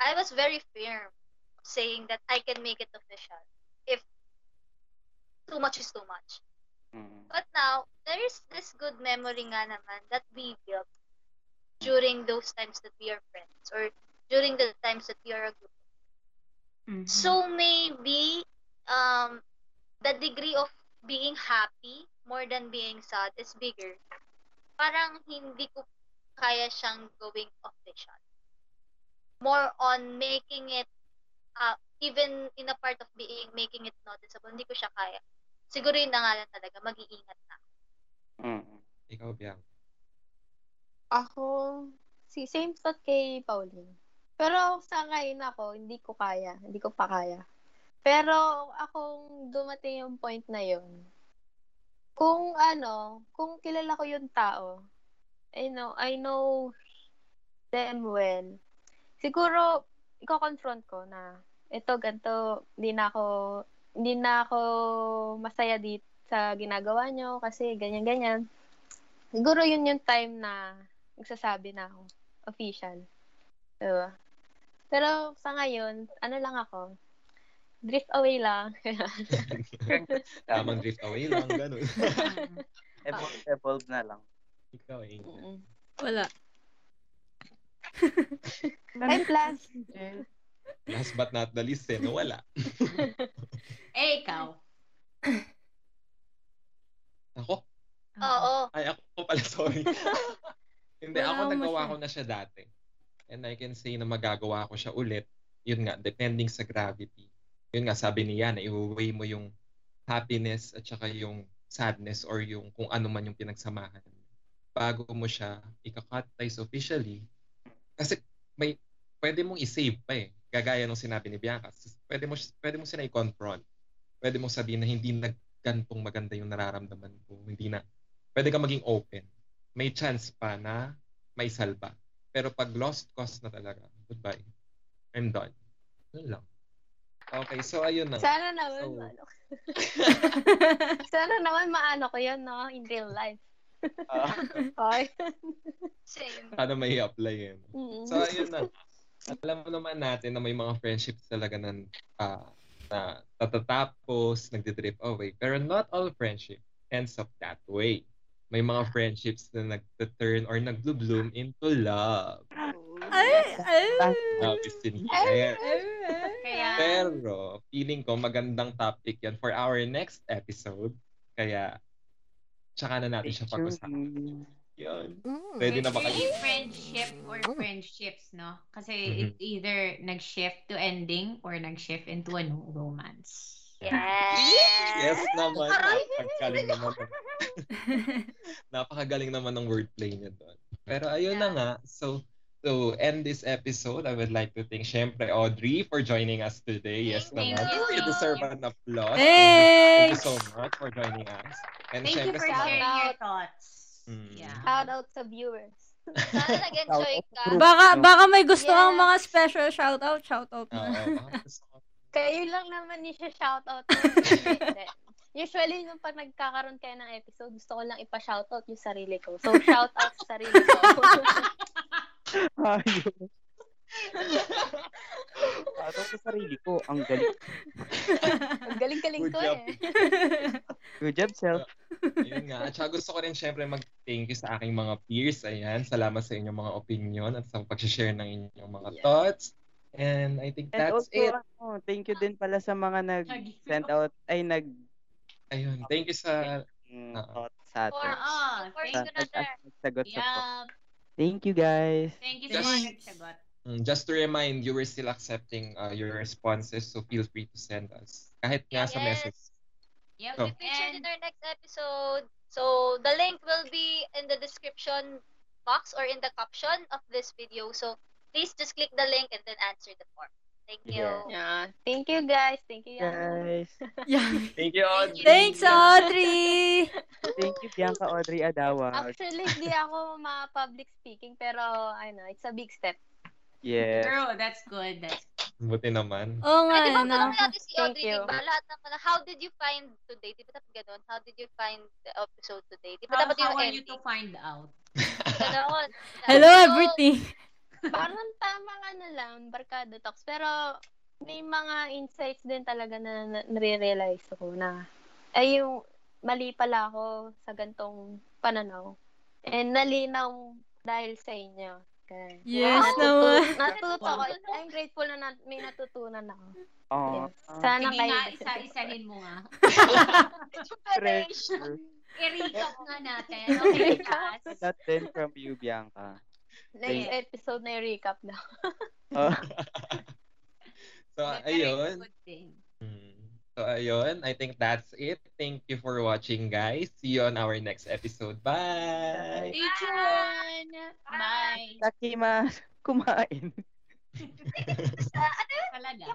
I was very firm saying that I can make it official if too much is too much. Mm. But now, there is this good memory nga naman that we built during those times that we are friends or during the times that we are a group. Mhm. So maybe um the degree of being happy more than being sad is bigger. Parang hindi ko kaya siyang going official. More on making it uh, even in a part of being making it noticeable, hindi ko siya kaya. Siguro yun na nga lang talaga, mag-iingat na. Mm. Ikaw, Bianca. Ako, si same thought kay Pauline. Pero sa ngayon ako, hindi ko kaya. Hindi ko pa kaya. Pero akong dumating yung point na yun, kung ano, kung kilala ko yung tao, I know, I know them well, siguro, iko-confront ko na, ito, ganito, hindi na ako, hindi na ako masaya dito sa ginagawa nyo kasi ganyan-ganyan. Siguro yun yung time na nagsasabi na ako, official. Diba? Pero sa ngayon, ano lang ako, drift away lang. Tamang drift away lang, ganun. Evolve, evolve na lang. Ikaw, eh. Wala. Ay, plus. Last but not the least, eh, no, wala. Eh, ikaw. Ako? Oo. Ay, ako pala, sorry. Hindi, Wala ako nagawa ko na siya dati. And I can say na magagawa ko siya ulit. Yun nga, depending sa gravity. Yun nga, sabi niya na i-weigh mo yung happiness at saka yung sadness or yung kung ano man yung pinagsamahan. Bago mo siya ikakat ties officially. Kasi may, pwede mong i-save pa eh. Gagaya nung sinabi ni Bianca. Pwede mo, pwede mo sila i-confront. Pwede mo sabihin na hindi na gantong maganda yung nararamdaman ko. Hindi na. Pwede ka maging open. May chance pa na may salba. Pero pag lost cause na talaga, goodbye. I'm done. Yun lang. Okay, so ayun na. Sana naman, So- maano ko. Sana naman maano ko yun, no? In real life. Ah, Okay. Same. Paano may apply yun? Mm. So ayun na. Alam mo naman natin na may mga friendships talaga na, ah, na tatatapos, nagdi-drip away. Pero not all friendship ends up that way. May mga friendships na nag-turn or nag-bloom into love. Ay, ay. Love is in the air. Pero, feeling ko magandang topic yan for our next episode. Kaya, tsaka na natin siya pag-usapan. Yun. Ready na ba kayo? Friendship or friendships, no? Kasi Mhm. it either nag-shift to ending or nag-shift into a new romance. Yes. Yes naman. Napakagaling naman. Napakagaling naman ng wordplay niya doon. Pero ayun na Yeah. nga. So, to end this episode, I would like to thank syempre Audrey for joining us today. Yes Thank naman. you, You deserve you. an applause. Thank you Thanks! so much for joining us. And Thank you syempre for sa mga- sharing your Shout thoughts. Mm. Yeah. Shout out sa viewers. Sana nag-enjoy ka. Baka, baka may gusto ang Yes. mga special shoutout, shoutout Oo, na. Kayo lang naman ni siya shoutout. Usually, nung pag nagkakaroon kayo ng episode, gusto ko lang ipa-shoutout yung sarili ko. So, shoutout sa sarili ko. Ayos. Pato sa sarili ko. Ang galing. Ang galing-galing Good ko job. eh. Good job, self. Ayun nga. At saka gusto ko rin syempre mag-thank you sa aking mga peers. Ayan. Salamat sa inyong mga opinion at sa pag-share ng inyong mga Yeah. thoughts. And I think And that's also, it. ano, thank you din pala sa mga nag-send out, ay nag Ayun. Thank you sa... mm, Oo. thought sa For, atin. For thank Sa- you. another. nag- nagsagot sa po. Yeah. Thank you, guys. Thank you so much. Mm, Just to remind you, we're still accepting uh, your responses. So feel free to send us. Kahit nga sa Yes. message. Yep. So- Be featured in our next episode. So the link will be in the description box or in the caption of this video. So please just click the link and then answer the form. Thank you. Yeah. Yeah. Thank you, guys. Thank you. Guys. Yeah. Thank you, Audrey. Thanks, Audrey! Thank you, Bianca Audrey Adawag. Actually, hindi ako ma-public speaking, pero, I know, it's a big step. Yes. True, that's good. That's Buti naman. Oo nga, Pwede ba na. tanong natin si Thank Audrey, you. di ba? Lahat naman, how did you find today? Di ba dapat ganun? How did you find the episode today? Di ba how, dapat how yung are you ending? to find out? Ganon. Hello, So, everything! Parang tamang ano lang, barkada talks. Pero, may mga insights din talaga na, na nare-realize ko na, ay yung mali pala ako sa gantong pananaw. And nalinaw dahil sa inyo. Kaya, Yes natutu- naman. Natuto Wow. ako. I'm grateful na, may natutunan ako. Oh, Yes. Sana Sige kayo. nga, isa-isahin mo nga. pressure. I-recap nga natin. Okay, Cass? That then from you, Bianca. Next episode na i-recap na. Oh, So, ayun. good thing. Mm. So, ayun. I think that's it. Thank you for watching, guys. See you on our next episode. Bye! Stay tuned! Bye! Takimas. Kumain. Ano Talaga.